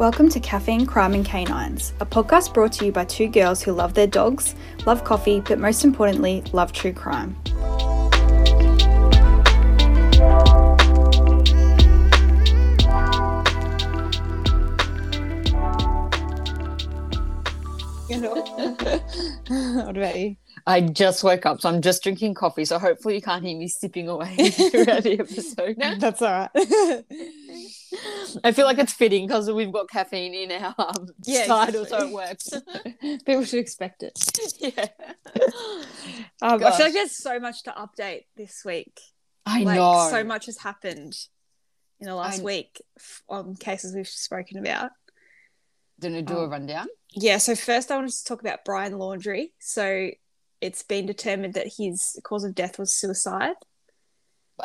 Welcome to Caffeine, Crime and Canines, a podcast brought to you by two girls who love their dogs, love coffee, but most importantly, love true crime. what about you? I just woke up, so I'm just drinking coffee. So hopefully you can't hear me sipping away throughout the episode. That's all right. I feel like it's fitting because we've got caffeine in our um, Yeah, title, exactly. so it works. People should expect it. yeah, Um, I feel like there's so much to update this week. I like, know. So much has happened in the last I- week on cases we've spoken about. Gonna do Oh. a rundown. Yeah, so first I wanted to talk about Brian Laundrie. So it's been determined that his cause of death was suicide.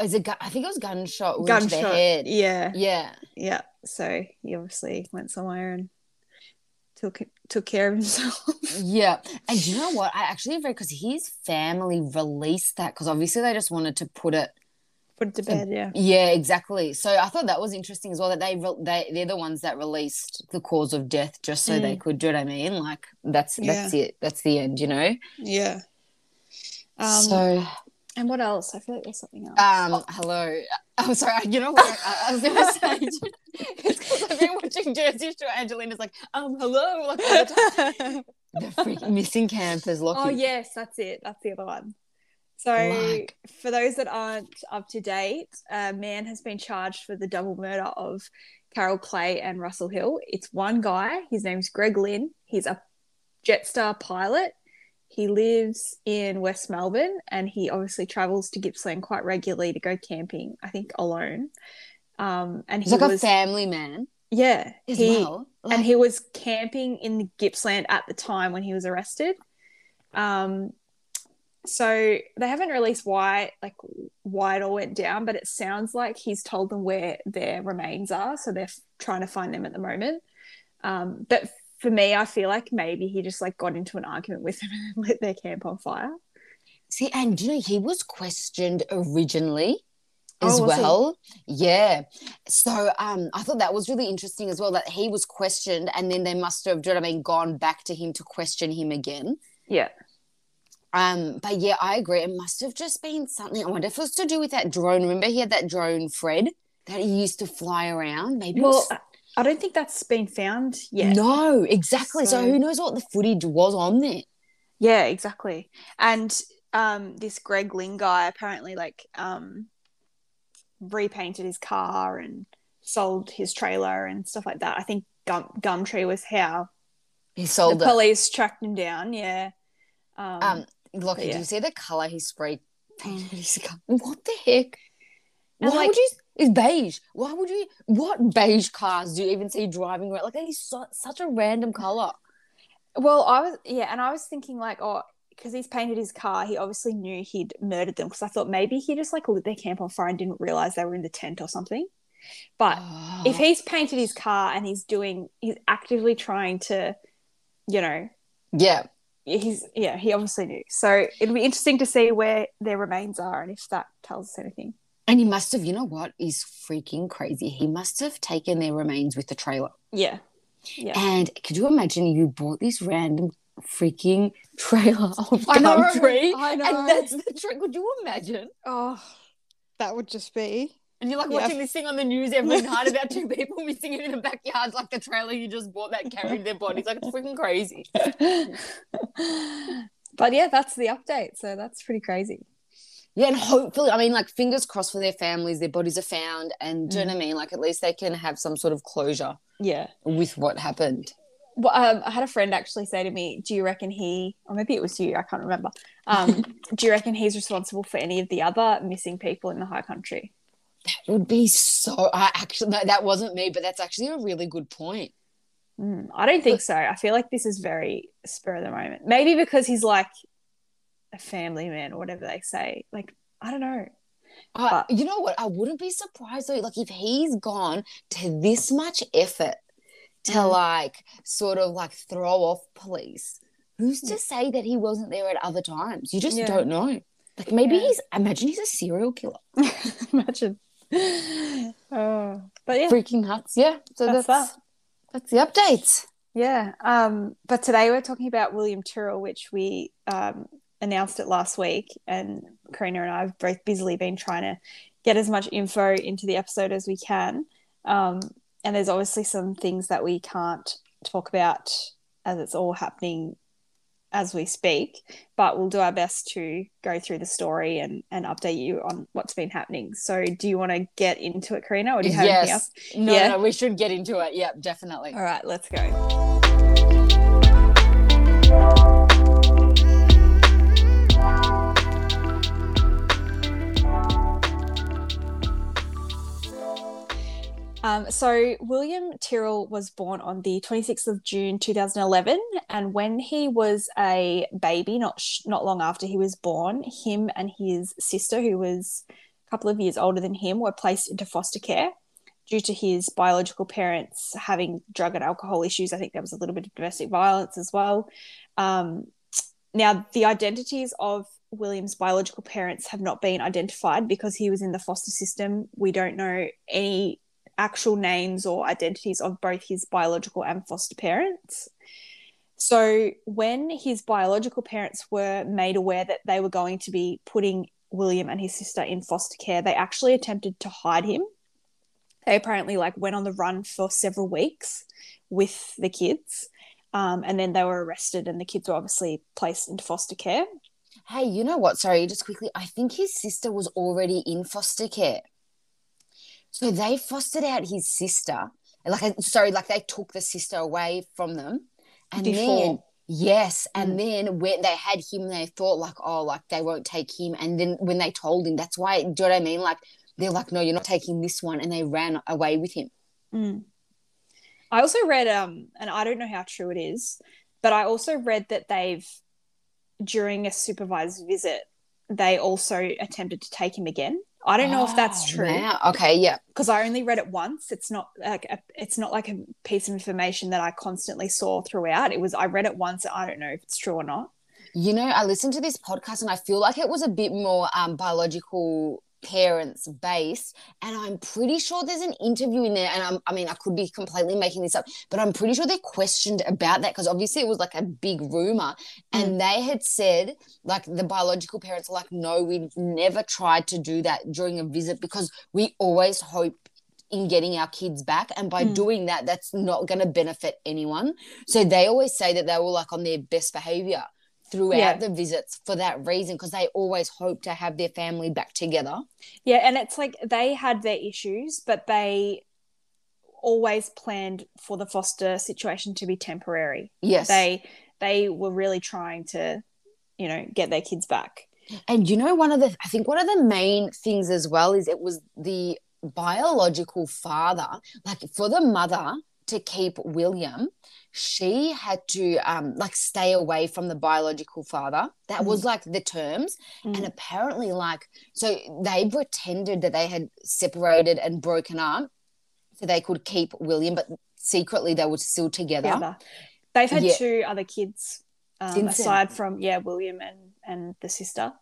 Is it? gu- I think it was gunshot wound to the Gunshot. head. Yeah. Yeah. Yeah. So he obviously went somewhere and took took care of himself. Yeah, and do you know what? I actually read because his family released that because obviously they just wanted to put it Put it to bed, yeah. Yeah, exactly. So I thought that was interesting as well that they re- they they're the ones that released the cause of death just so they could do what I mean. Like that's that's it. That's the end, you know. Yeah. Um, so and what else? I feel like there's something else. um, hello. I'm sorry. You know what I, I was gonna say? it's because I've been watching Jersey Shore. Angelina's like, um, hello. Like, the time. the freak missing campers. Lockie. oh yes, that's it. That's the other one. So Like- for those that aren't up to date, a man has been charged for the double murder of Carol Clay and Russell Hill. It's one guy. His name's Greg Lynn. He's a Jetstar pilot. He lives in West Melbourne and he obviously travels to Gippsland quite regularly to go camping, I think alone. Um, and He's he like was, a family man yeah, as he, well. Like, and he was camping in the Gippsland at the time when he was arrested. Um, so they haven't released why, like why it all went down, but it sounds like he's told them where their remains are, so they're trying to find them at the moment. Um, but for me, I feel like maybe he just like got into an argument with them and lit their camp on fire. See, and you know, he was questioned originally Oh, as he? well. Yeah. So um I thought that was really interesting as well that he was questioned and then they must have, do you know what I mean, gone back to him to question him again. Yeah, Um, but yeah, I agree. It must have just been something. I wonder if it was to do with that drone. Remember he had that drone, Fred, that he used to fly around? Maybe well, was- I- don't think that's been found yet. No, exactly. So, So- who knows what the footage was on there? Yeah, exactly. And um, this Greg Lynn guy apparently like um, repainted his car and sold his trailer and stuff like that. I think Gum- Gumtree was how He sold the it. police tracked him down. Yeah. Um, Um, look, but did yeah. you see the color he spray painted his car? What the heck? And, Why like- would you? It's beige. Why would you? What beige cars do you even see driving around? Like that is so, such a random color. well, I was yeah, and I was thinking like, oh, because he's painted his car, he obviously knew he'd murdered them. Because I thought maybe he just like lit their camp on fire and didn't realize they were in the tent or something. But oh. if he's painted his car and he's doing he's actively trying to you know yeah, he's yeah he obviously knew so it'll be interesting to see where their remains are and if that tells us anything and he must have. You know what is freaking crazy? He must have taken their remains with the trailer. yeah yeah And could you imagine you bought this random freaking trailer of I know, Gumtree? I know. And that's the trick. Could you imagine? oh that would just be And you're like Yeah. watching this thing on the news every night about two people missing in the backyard, like the trailer you just bought that carried their bodies. Like it's freaking crazy. but yeah that's the update so that's pretty crazy Yeah, and hopefully, I mean, like fingers crossed for their families, their bodies are found, and do you know what I mean? Like at least they can have some sort of closure yeah with what happened. well, um, I had a friend actually say to me, "Do you reckon he, or maybe it was you? I can't remember. Um, do you reckon he's responsible for any of the other missing people in the high country?" It would be so. I actually, no, that wasn't me, but that's actually a really good point. Mm, I don't think so. I feel like this is very spur of the moment. Maybe because he's like a family man or whatever they say. Like, I don't know. Uh, But- you know what? I wouldn't be surprised though. Like if he's gone to this much effort to Mm. like sort of like throw off police, who's to say that he wasn't there at other times? You just Yeah. don't know. Like maybe Yeah. he's imagine he's a serial killer. Imagine. Oh, but yeah, Freaking nuts. Yeah. So that's, that's, that. That's the updates. Yeah. Um, but today we're talking about William Tyrrell, which we um, announced it last week, and Karina and I have both busily been trying to get as much info into the episode as we can. Um, and there's obviously some things that we can't talk about as it's all happening as we speak, but we'll do our best to go through the story and, and update you on what's been happening. So, do you want to get into it, Karina, or do you have else? No, Yeah. no, we should get into it. Yeah, definitely. All right, let's go. Um, so William Tyrrell was born on the 26th of June 2011, and when he was a baby, not sh- not long after he was born, him and his sister, who was a couple of years older than him, were placed into foster care due to his biological parents having drug and alcohol issues. I think there was a little bit of domestic violence as well. Um, now, the identities of William's biological parents have not been identified because he was in the foster system. We don't know any actual names or identities of both his biological and foster parents. So, when his biological parents were made aware that they were going to be putting William and his sister in foster care, they actually attempted to hide him. They apparently like went on the run for several weeks with the kids. Um, and then they were arrested, and the kids were obviously placed into foster care. Hey, you know what? Sorry, just quickly. I think his sister was already in foster care. So they fostered out his sister. Like, sorry, like they took the sister away from them. And then, yes. And Mm. then when they had him, they thought, like, oh, like they won't take him. And then when they told him, that's why, do you know what I mean? Like, they're like, no, you're not taking this one. And they ran away with him. Mm. I also read, um, and I don't know how true it is, but I also read that they've, during a supervised visit, they also attempted to take him again. I don't know if that's Oh, true Wow. Okay. Yeah. because I only read it once. It's not like a, it's not like a piece of information that I constantly saw throughout. It was I read it once. I don't know if it's true or not. You know, I listened to this podcast and I feel like it was a bit more um, biological parents based. And I'm pretty sure there's an interview in there. And I'm, I mean, I could be completely making this up, but I'm pretty sure they questioned about that because obviously it was like a big rumor. And they had said, like, the biological parents are like, no, we've never tried to do that during a visit because we always hope in getting our kids back and by Mm. doing that that's not going to benefit anyone so they always say that they were like on their best behavior throughout Yeah. the visits for that reason because they always hope to have their family back together. Yeah, and it's like they had their issues, but they always planned for the foster situation to be temporary. Yes. They they were really trying to, you know, get their kids back. and you know one of the I think one of the main things as well is it was the biological father like for the mother to keep William she had to um like stay away from the biological father that was like the terms and Mm. apparently like so they pretended that they had separated and broken up so they could keep William but secretly they were still together together. They've had Yeah. two other kids um, aside from yeah William and and the sister.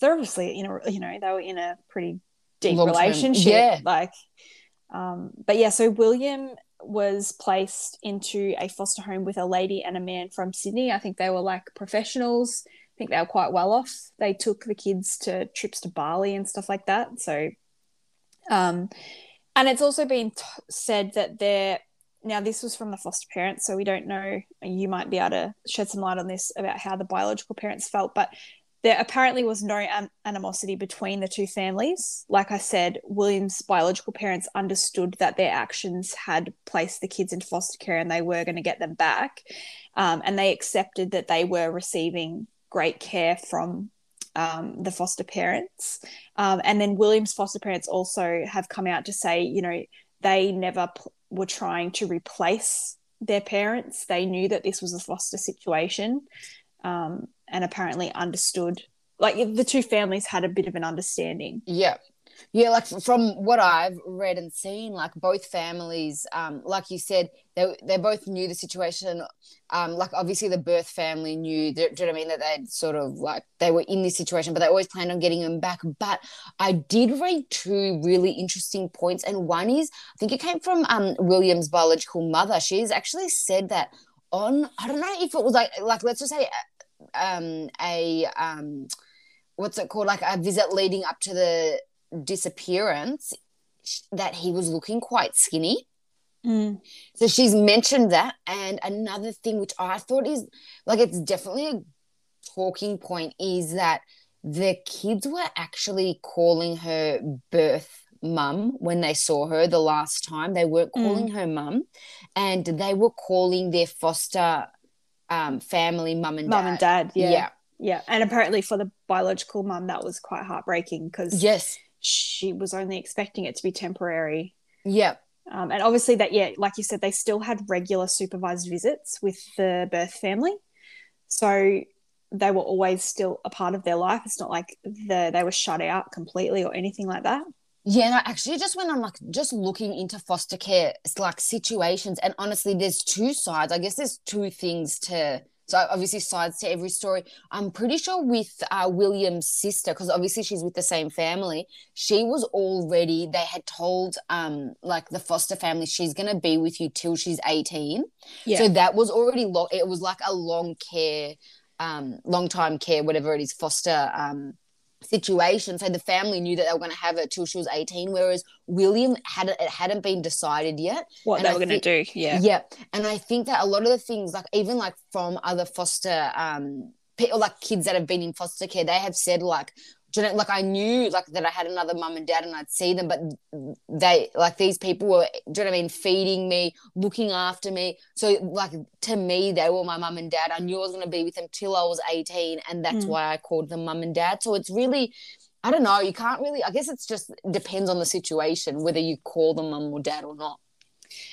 They're obviously you know you know they were in a pretty deep Long-term- relationship. yeah. Like, um, but yeah, so William was placed into a foster home with a lady and a man from Sydney. I think they were like professionals. I think they were quite well off. They took the kids to trips to Bali and stuff like that. So, um, and it's also been t- said that they're now this was from the foster parents, so we don't know. You might be able to shed some light on this about how the biological parents felt, but there apparently was no an- animosity between the two families. Like I said, William's biological parents understood that their actions had placed the kids into foster care and they were going to get them back. Um, and they accepted that they were receiving great care from um, the foster parents. Um, and then William's foster parents also have come out to say, you know, they never were trying to replace their parents. They knew that this was a foster situation um, and apparently understood. Like the two families had a bit of an understanding. Yeah. Yeah, like from what I've read and seen, like both families, um, like you said, they they both knew the situation. Um, like obviously the birth family knew, do you know what I mean, that they'd sort of like they were in this situation, but they always planned on getting them back. But I did read two really interesting points, and one is I think it came from um William's biological mother. She's actually said that on I don't know if it was like like let's just say um a um what's it called like a visit leading up to the disappearance that he was looking quite skinny. Mm. So she's mentioned that. And another thing which I thought is like it's definitely a talking point is that the kids were actually calling her birth mum when they saw her the last time. They weren't calling mm. her mum and they were calling their foster um, family mum and mum and dad. Yeah. yeah. Yeah. And apparently for the biological mum, that was quite heartbreaking because yes, she was only expecting it to be temporary. Yeah. Um, and obviously that, yeah, like you said, they still had regular supervised visits with the birth family. So they were always still a part of their life. It's not like the, they were shut out completely or anything like that. Yeah, and actually just when I'm like just looking into foster care like situations, and honestly, there's two sides. I guess there's two things to so obviously sides to every story. I'm pretty sure with uh, William's sister, because obviously she's with the same family. She was already they had told um like the foster family she's gonna be with you till she's 18. Yeah. So that was already long. It was like a long care, um, long time care, whatever it is, foster um situation. So the family knew that they were going to have it till she was 18, whereas William hadn't it hadn't been decided yet what and they I were going to do. Yeah, yeah, and I think that a lot of the things, like even like from other foster um people, like kids that have been in foster care, they have said like like I knew like that I had another mum and dad and I'd see them, but they like these people were, do you know what I mean, feeding me, looking after me. So like to me, they were my mum and dad. I knew I was going to be with them till I was 18, and that's mm. why I called them mum and dad. So it's really, I don't know, you can't really. I guess it's just depends on the situation whether you call them mum or dad or not.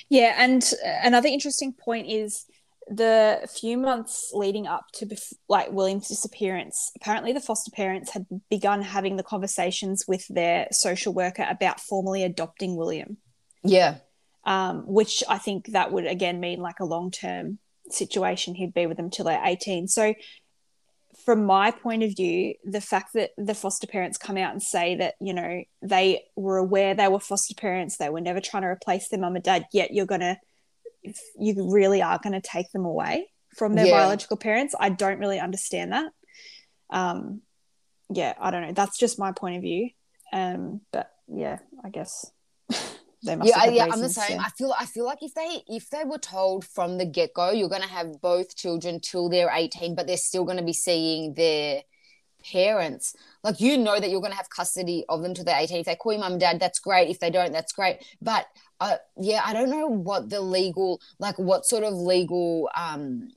Yeah, and another interesting point is the few months leading up to bef- like William's disappearance, apparently the foster parents had begun having the conversations with their social worker about formally adopting William. Yeah. Um, which I think that would again mean like a long term situation. He'd be with them till they're 18. So, from my point of view, the fact that the foster parents come out and say that, you know, they were aware they were foster parents, they were never trying to replace their mum and dad, yet you're going to if you really are going to take them away from their yeah. biological parents. I don't really understand that. Um, yeah, I don't know. That's just my point of view. Um, but yeah, I guess they must. Yeah, yeah, I'm the same. Yeah. I feel, I feel like if they, if they were told from the get go, you're going to have both children till they're 18, but they're still going to be seeing their parents like you know that you're going to have custody of them till they're 18 if they call you mum and dad that's great if they don't that's great but uh, yeah i don't know what the legal like what sort of legal um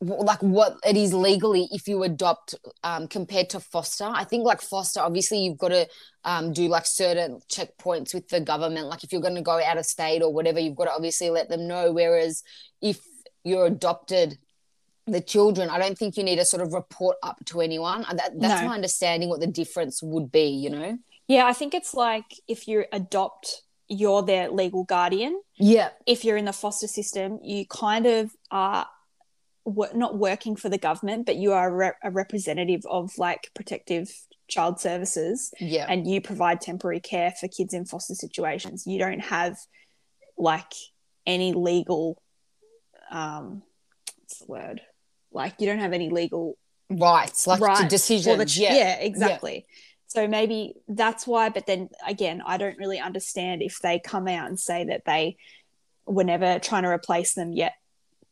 like what it is legally if you adopt um, compared to foster. I think like foster obviously you've got to um, do like certain checkpoints with the government. Like if you're going to go out of state or whatever you've got to obviously let them know. Whereas if you're adopted the children i don't think you need to sort of report up to anyone. That, that's no. my understanding what the difference would be you know? Yeah i think it's like if you adopt you're their legal guardian yeah if you're in the foster system you kind of are not working for the government but you are a, re- a representative of like protective child services yeah and you provide temporary care for kids in foster situations you don't have like any legal um what's the word like you don't have any legal rights, like rights decisions. Ch- yeah. yeah, exactly. Yeah. So maybe that's why. But then again, I don't really understand if they come out and say that they were never trying to replace them, yet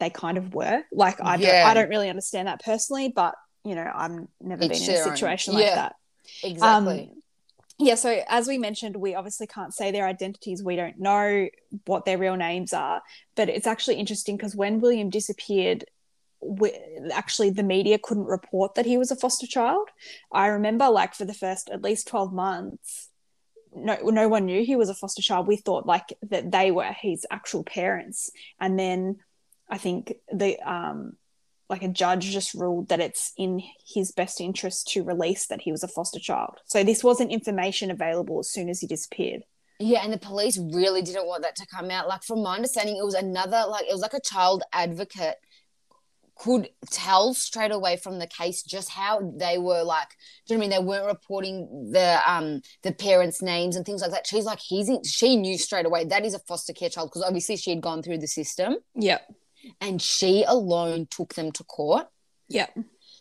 they kind of were. Like I don't, I don't really understand that personally, but you know, I'm never it's been in a situation like that. Exactly. Um, yeah, so as we mentioned, we obviously can't say their identities. We don't know what their real names are, but it's actually interesting because when William disappeared, actually the media couldn't report that he was a foster child. I remember like for the first at least 12 months no no one knew he was a foster child. We thought like that they were his actual parents. And then I think the um like a judge just ruled that it's in his best interest to release that he was a foster child. So this wasn't information available as soon as he disappeared. Yeah, and the police really didn't want that to come out. Like from my understanding, it was another like it was like a child advocate could tell straight away from the case just how they were like do you know what I mean? They weren't reporting the um the parents names and things like that. She's like he's in, she knew straight away that is a foster care child because obviously she had gone through the system. Yeah. and she alone took them to court. Yeah.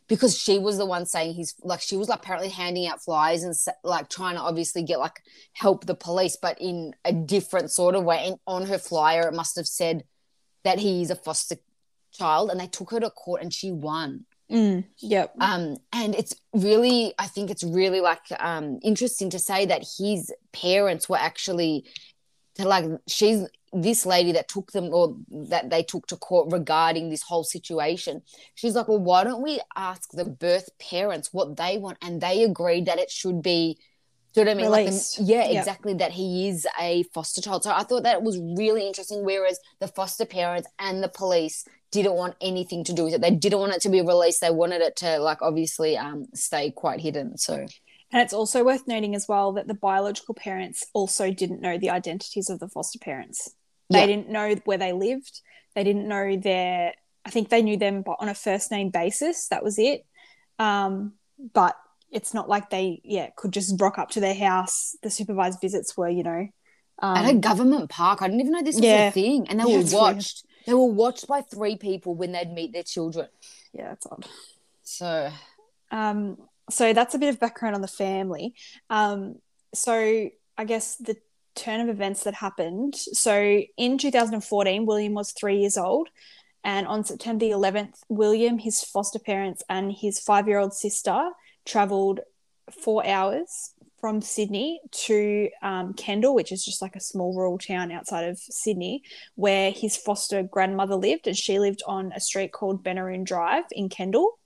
because she was the one saying he's like she was like apparently handing out flyers and like trying to obviously get like help the police but in a different sort of way. And on her flyer it must have said that he is a foster child and they took her to court and she won. Mm, yep. um and it's really i think it's really like um interesting to say that his parents were actually to like she's this lady that took them or that they took to court regarding this whole situation. She's like well why don't we ask the birth parents what they want? And they agreed that it should be do you know what I mean? Like the, yeah, Yep. exactly. That he is a foster child. So I thought that was really interesting. Whereas the foster parents and the police didn't want anything to do with it. They didn't want it to be released. They wanted it to like obviously um stay quite hidden. So And it's also worth noting as well that the biological parents also didn't know the identities of the foster parents. They Yeah. didn't know where they lived. They didn't know their. I think they knew them but on a first name basis. That was it. Um, but it's not like they, yeah, could just rock up to their house. The supervised visits were, you know, at a um, government park, I didn't even know this was Yeah. a thing. And they Yeah, were it's weird. watched. They were watched by three people when they'd meet their children. yeah, that's odd. So Um, so that's a bit of background on the family. Um, so I guess the turn of events that happened. So in 2014, William was three years old. And on September the 11th, William, his foster parents, and his five year old sister traveled four hours from Sydney to um, Kendall, which is just like a small rural town outside of Sydney, where his foster grandmother lived. And she lived on a street called Benaroon Drive in Kendall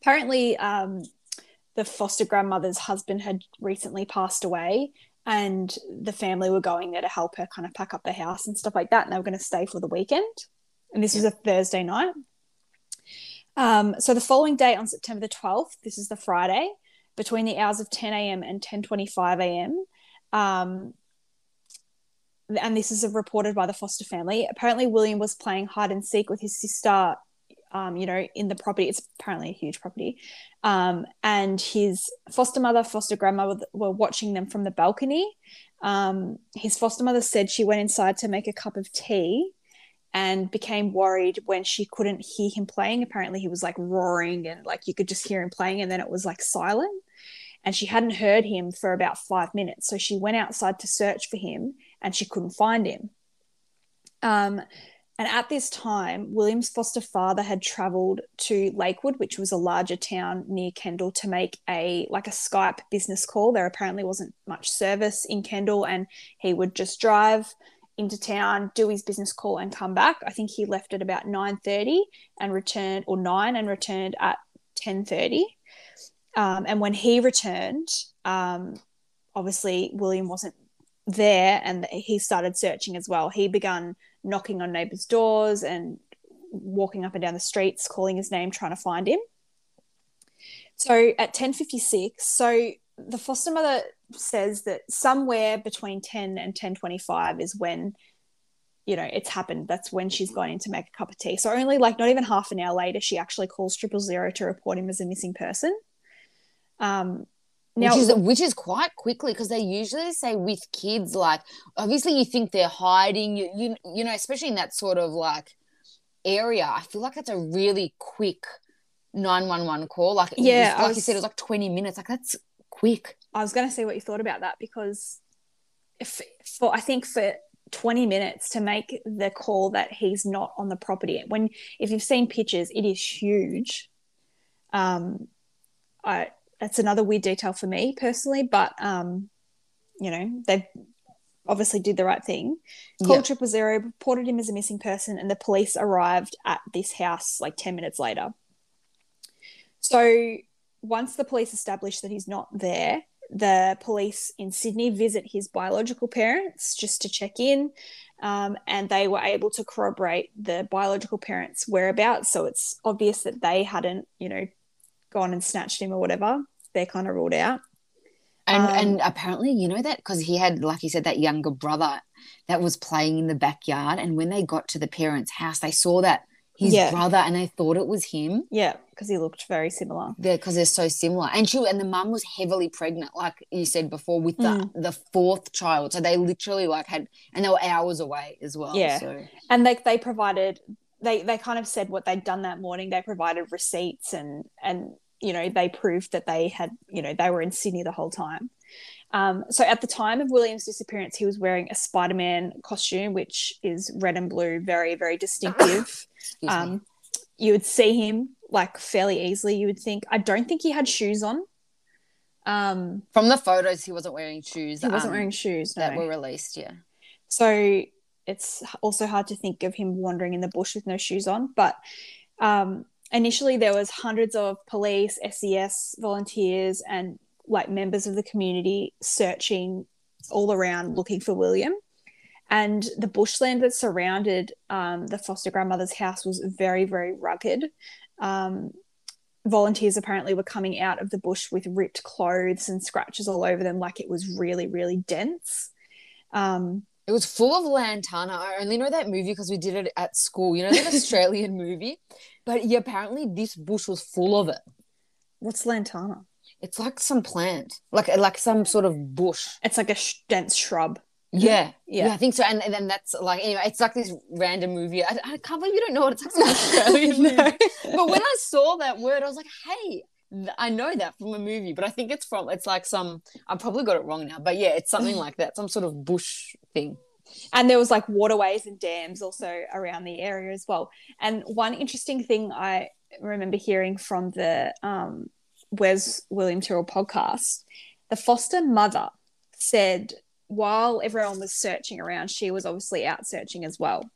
apparently um, the foster grandmother's husband had recently passed away and the family were going there to help her kind of pack up the house and stuff like that and they were going to stay for the weekend. And this was a thursday night um, so the following day on september the 12th this is the friday between the hours of 10 a.m and 10.25 a.m um, and this is reported by the foster family apparently william was playing hide and seek with his sister um, you know, in the property. It's apparently a huge property. Um, and his foster mother, foster grandmother were watching them from the balcony. Um, his foster mother said she went inside to make a cup of tea and became worried when she couldn't hear him playing. Apparently, he was like roaring and like you could just hear him playing, and then it was like silent. And she hadn't heard him for about five minutes. So she went outside to search for him and she couldn't find him. Um, and at this time, William's foster father had traveled to Lakewood, which was a larger town near Kendall, to make a like a Skype business call. There apparently wasn't much service in Kendall, and he would just drive into town, do his business call, and come back. I think he left at about nine thirty and returned, or nine, and returned at ten thirty. Um, and when he returned, um, obviously William wasn't there, and he started searching as well. He began knocking on neighbors' doors and walking up and down the streets, calling his name, trying to find him. So at 10:56, so the foster mother says that somewhere between 10 and 10:25 is when you know it's happened. That's when she's gone in to make a cup of tea. So only like not even half an hour later, she actually calls triple zero to report him as a missing person. Um, now, which is which is quite quickly because they usually say with kids like obviously you think they're hiding you you you know especially in that sort of like area I feel like that's a really quick 911 call like Yeah, I like you said it was like 20 minutes like that's quick. I was going to see what you thought about that because if for I think for 20 minutes to make the call that he's not on the property when if you've seen pictures it is huge. Um I that's another weird detail for me personally but um you know they obviously did the right thing. Called triple zero reported him as a missing person and the police arrived at this house like 10 minutes later. So once the police established that he's not there the police in Sydney visit his biological parents just to check in. Um, and they were able to corroborate the biological parents' whereabouts. So it's obvious that they hadn't, you know, gone and snatched him or whatever. They're kind of ruled out. And Um, and apparently, you know that because he had, like you said, that younger brother that was playing in the backyard. And when they got to the parents' house, they saw that his Yeah. brother, and they thought it was him. Yeah, because he looked very similar. Yeah, because they're so similar. And she and the mum was heavily pregnant, like you said before, with the Mm. the fourth child. So they literally like had, and they were hours away as well. Yeah. So And they they provided they they kind of said what they'd done that morning. They provided receipts and and you know they proved that they had you know they were in Sydney the whole time. Um, so at the time of William's disappearance, he was wearing a Spider-Man costume, which is red and blue, very very distinctive. um, you would see him like fairly easily. You would think. I don't think he had shoes on. Um, from the photos, he wasn't wearing shoes. he wasn't um, wearing shoes. No. that were released. Yeah. So it's also hard to think of him wandering in the bush with no shoes on. But um, initially, there was hundreds of police, SES volunteers, and like members of the community searching all around looking for William. And the bushland that surrounded um, the foster grandmother's house was very, very rugged. Um, volunteers apparently were coming out of the bush with ripped clothes and scratches all over them, like it was really, really dense. Um, It was full of lantana. I only know that movie because we did it at school. You know that Australian movie, but yeah, apparently this bush was full of it. what's lantana? It's like some plant, like like some sort of bush. It's like a sh- dense shrub. Yeah, Yeah. yeah, I think so. And, and then that's like anyway, it's like this random movie. I, I can't believe you don't know what it's like. Movie. But when I saw that word, I was like, hey, I know that from a movie, but I think it's from it's like some. I probably got it wrong now, but yeah, it's something like that, some sort of bush thing. and there was like waterways and dams also around the area as well and one interesting thing i remember hearing from the um, wes william tyrrell podcast the foster mother said while everyone was searching around she was obviously out searching as well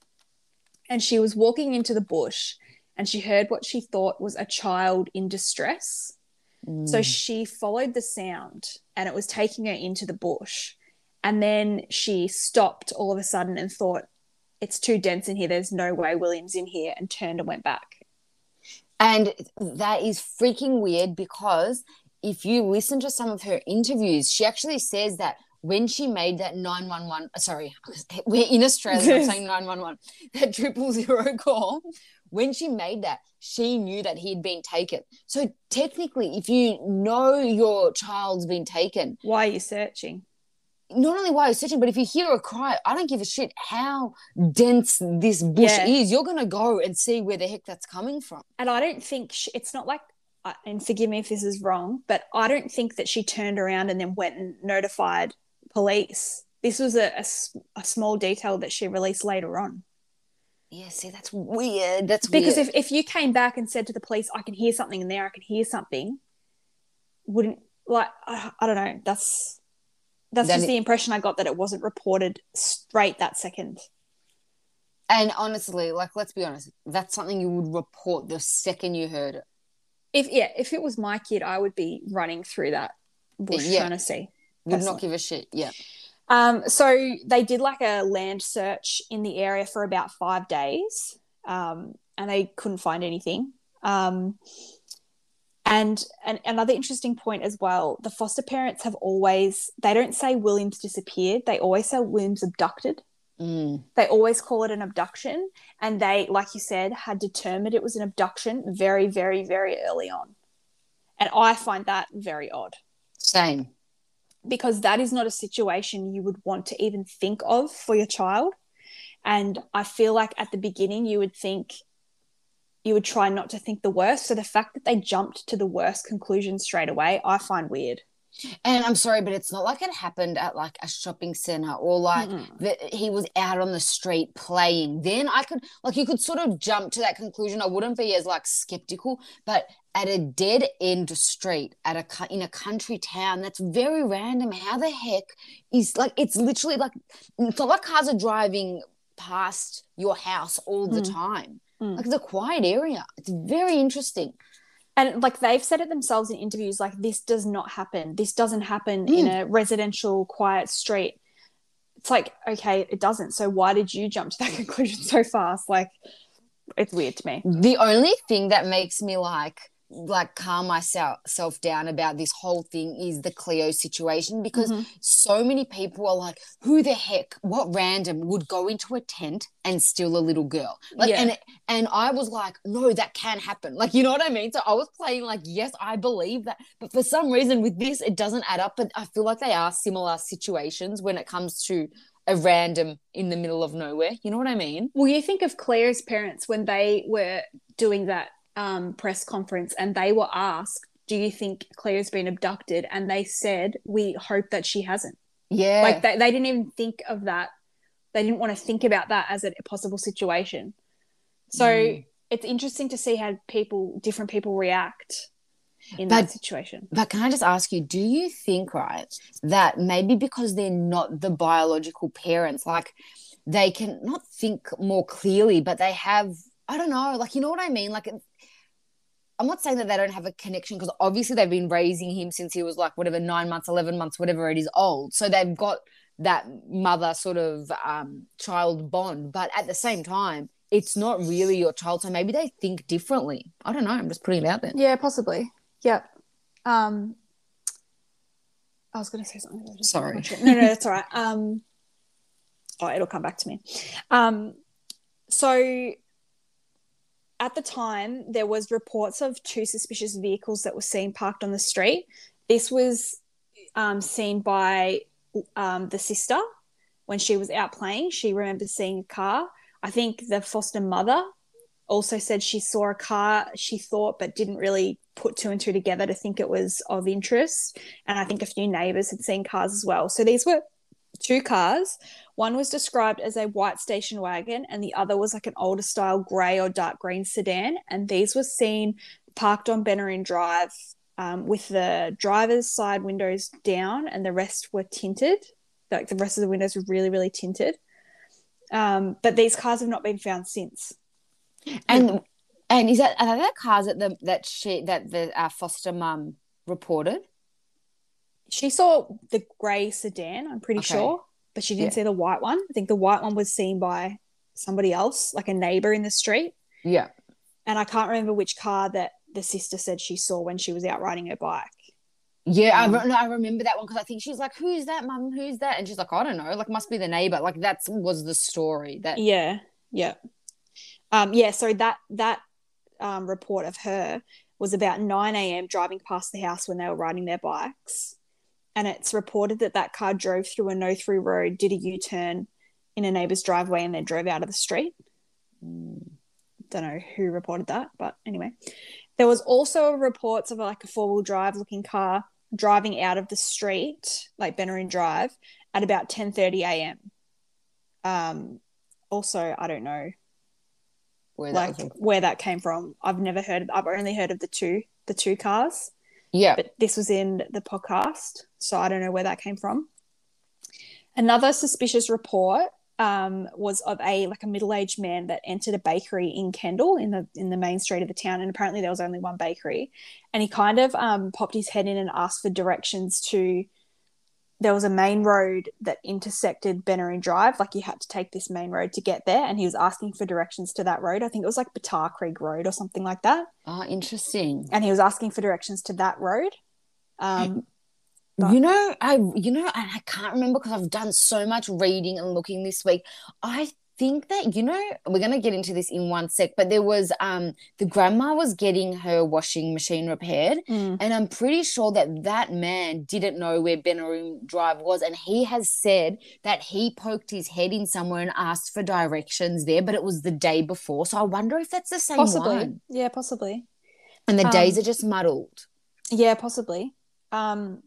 and she was walking into the bush and she heard what she thought was a child in distress So mm. she followed the sound and it was taking her into the bush. And then she stopped all of a sudden and thought, it's too dense in here. There's no way William's in here, and turned and went back. And that is freaking weird because if you listen to some of her interviews, she actually says that when she made that 911, uh, sorry, we're in Australia, I'm saying 911, that triple zero call, when she made that, she knew that he had been taken. So technically, if you know your child's been taken, Why are you searching? not only while you're searching, but if you hear a cry, I don't give a shit how dense this bush Yeah. is. You're going to go and see where the heck that's coming from. And I don't think sh it's not like, uh, and forgive me if this is wrong, but I don't think that she turned around and then went and notified police. This was a a small detail that she released later on. Yeah, see, that's weird. That's because weird. if, if you came back and said to the police i can hear something in there i can hear something wouldn't like i, I don't know that's that's Then just it- the impression i got that it wasn't reported straight that second and honestly, like, let's be honest, that's something you would report the second you heard it. if yeah if it was my kid i would be running through that bush Yeah. trying to see Would not give a shit. Yeah. Um, so they did like a land search in the area for about five days, um, and they couldn't find anything. Um, and, and another interesting point as well: the foster parents have always they don't say Williams disappeared; they always say Williams abducted. Mm. They always call it an abduction, and they, like you said, had determined it was an abduction very, very, very early on. And I find that very odd Same. Because that is not a situation you would want to even think of for your child. And I feel like at the beginning, you would think, you would try not to think the worst. So the fact that they jumped to the worst conclusion straight away, I find weird. And I'm sorry, but it's not like it happened at like a shopping center or like Mm-mm. that he was out on the street playing. Then I could like you could sort of jump to that conclusion. I wouldn't be as like skeptical, but at a dead end street at a in a country town, that's very random. How the heck is like it's literally like it's not like cars are driving past your house all the Mm. time. Mm. Like it's a quiet area. It's very interesting. And like they've said it themselves in interviews like this does not happen. This doesn't happen in Mm. a residential quiet street. It's like okay it doesn't. So why did you jump to that conclusion so fast? Like it's weird to me. The only thing that makes me like like calm myself self down about this whole thing is the Cleo situation because Mhm. so many people are like, who the heck, what random would go into a tent and steal a little girl? Like, Yeah. and and I was like, no, that can happen. Like, you know what I mean? So I was playing like, yes, I believe that, but for some reason with this, it doesn't add up. But I feel like they are similar situations when it comes to a random in the middle of nowhere. You know what I mean? well you think of cleo's parents when they were doing that um, press conference and they were asked do you think cleo's been abducted and they said we hope that she hasn't Yeah. like they, they didn't even think of that they didn't want to think about that as a possible situation so Mm. it's interesting to see how people different people react in But- that situation But can I just ask you, do you think, right, that maybe because they're not the biological parents, like they can not think more clearly, but they have, I don't know, like, you know what I mean? Like, I'm not saying that they don't have a connection because obviously they've been raising him since he was like whatever, nine months, 11 months, whatever it is old. So they've got that mother sort of um, child bond. But at the same time, it's not really your child. So maybe they think differently. I don't know. I'm just putting it out there. yeah possibly yep um i was going to say something Sorry. no no that's all right um oh it'll come back to me um so at the time there was reports of two suspicious vehicles that were seen parked on the street. This was um, seen by um, the sister when she was out playing. She remembered seeing a car. I think the foster mother also said she saw a car she thought but didn't really put two and two together to think it was of interest. And i think a few neighbors had seen cars as well. So these were two cars. One was described as a white station wagon and the other was like an older style grey or dark green sedan. And these were seen parked on Benaroon Drive um, with the driver's side windows down and the rest were tinted. Like the rest of the windows were really really tinted. Um, but these cars have not been found since. And and is that are that cars that the that she that the uh, foster mum reported? She saw the grey sedan i'm pretty Okay. sure but she didn't Yeah. see the white one i think the white one was seen by somebody else like a neighbor in the street Yeah. and i can't remember which car that the sister said she saw when she was out riding her bike Yeah, Um, I, re- no, I remember that one because I think she's like, "Who's that, mum? Who's that?" And she's like, "I don't know. Like, must be the neighbor." Like, that was the story. That yeah yeah um yeah so that that um report of her was about 9 a.m driving past the house when they were riding their bikes and it's reported that that car drove through a no through road did a u-turn in a neighbor's driveway and then drove out of the street don't know who reported that, but anyway. There was also reports of like a four wheel drive looking car driving out of the street, like Benaroon Drive, at about 10:30 a.m. Um, also, I don't know where like that where that came from. I've never heard. Of, I've only heard of the two the two cars, Yeah. but this was in the podcast, so I don't know where that came from. Another suspicious report um, was of a like a middle aged man that entered a bakery in Kendall in the in the main street of the town, and apparently there was only one bakery, and he kind of um, popped his head in and asked for directions to. There was a main road that intersected Benaroon Drive, like you had to take this main road to get there, and he was asking for directions to that road. I think it was like Batar Creek Road or something like that, Ah, interesting. and he was asking for directions to that road. Um, But- you know, I you know, and I can't remember because I've done so much reading and looking this week. I think that you know we're gonna get into this in one sec, but there was um the grandma was getting her washing machine repaired, mm, and I'm pretty sure that that man didn't know where Benaroon Drive was, and he has said that he poked his head in somewhere and asked for directions there, but it was the day before. So I wonder if that's the same possibly, one, yeah, possibly. and the Um, days are just muddled. Yeah, possibly. Um,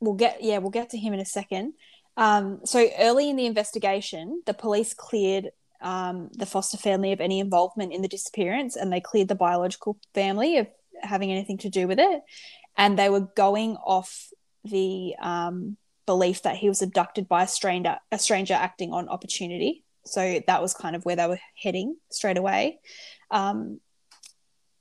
we'll get yeah, we'll get to him in a second. Um, so early in the investigation, the police cleared um, the foster family of any involvement in the disappearance, and they cleared the biological family of having anything to do with it. And they were going off the um, belief that he was abducted by a stranger, a stranger acting on opportunity. So that was kind of where they were heading straight away. Um,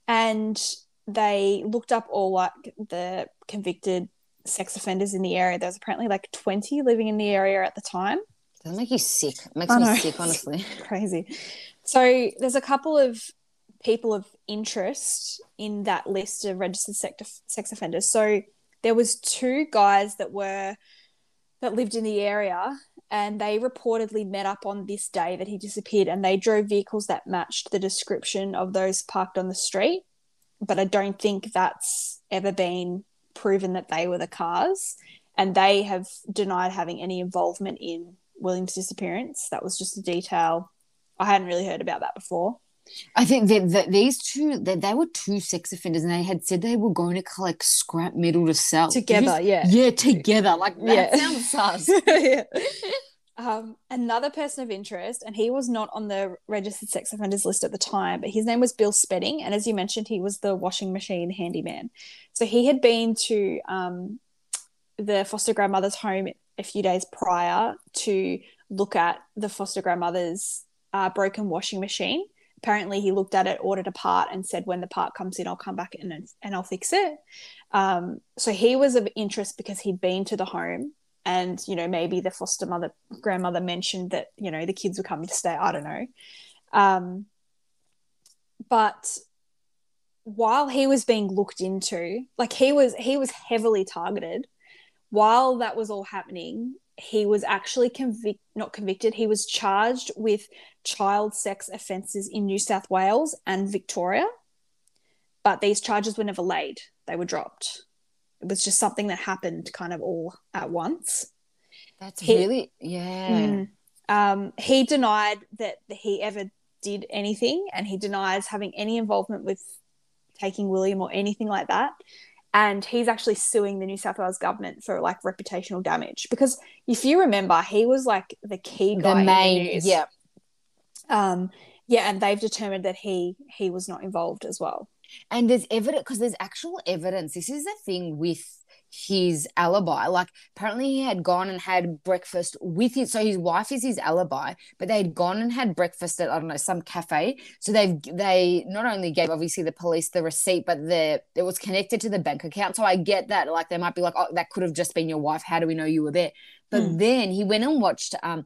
and they looked up all like the convicted sex offenders in the area. There was apparently like 20 living in the area at the time. Does that make you sick? It makes I me know. sick, honestly. Crazy. So there's a couple of people of interest in that list of registered sex, sex offenders. So there was two guys that were that lived in the area and they reportedly met up on this day that he disappeared and they drove vehicles that matched the description of those parked on the street but i don't think that's ever been proven that they were the cars and they have denied having any involvement in william's disappearance that was just a detail i hadn't really heard about that before I think that, that these two, that they were two sex offenders, and they had said they were going to collect scrap metal to sell together yeah Yeah, together. Like that Yeah. sounds sus. yeah. Um, another person of interest, and he was not on the registered sex offenders list at the time, but his name was Bill Spedding. And as you mentioned, he was the washing machine handyman. So he had been to um, the foster grandmother's home a few days prior to look at the foster grandmother's uh, broken washing machine. Apparently, he looked at it, ordered a part, and said, "When the part comes in, I'll come back and and I'll fix it." Um, so he was of interest because he'd been to the home and you know maybe the foster mother grandmother mentioned that you know the kids were coming to stay. I don't know. Um, but while he was being looked into like he was he was heavily targeted. While that was all happening he was actually convict not convicted. He was charged with child sex offences in new south wales and victoria but these charges were never laid. They were dropped it was just something that happened kind of all at once That's He- really, yeah. Mm. Um, he denied that he ever did anything, and he denies having any involvement with taking William or anything like that. And he's actually suing the New South Wales government for like reputational damage because if you remember, he was like the key guy The in main, the yeah. Um, yeah, and they've determined that he he was not involved as well. And there's evidence because there's actual evidence. This is the thing with his alibi. Like apparently he had gone and had breakfast with his so his wife is his alibi, but they had gone and had breakfast at I don't know some cafe. So they've they not only gave obviously the police the receipt, but the it was connected to the bank account. So I get that like they might be like, oh, that could have just been your wife. How do we know you were there? But Hmm. then he went and watched. Um,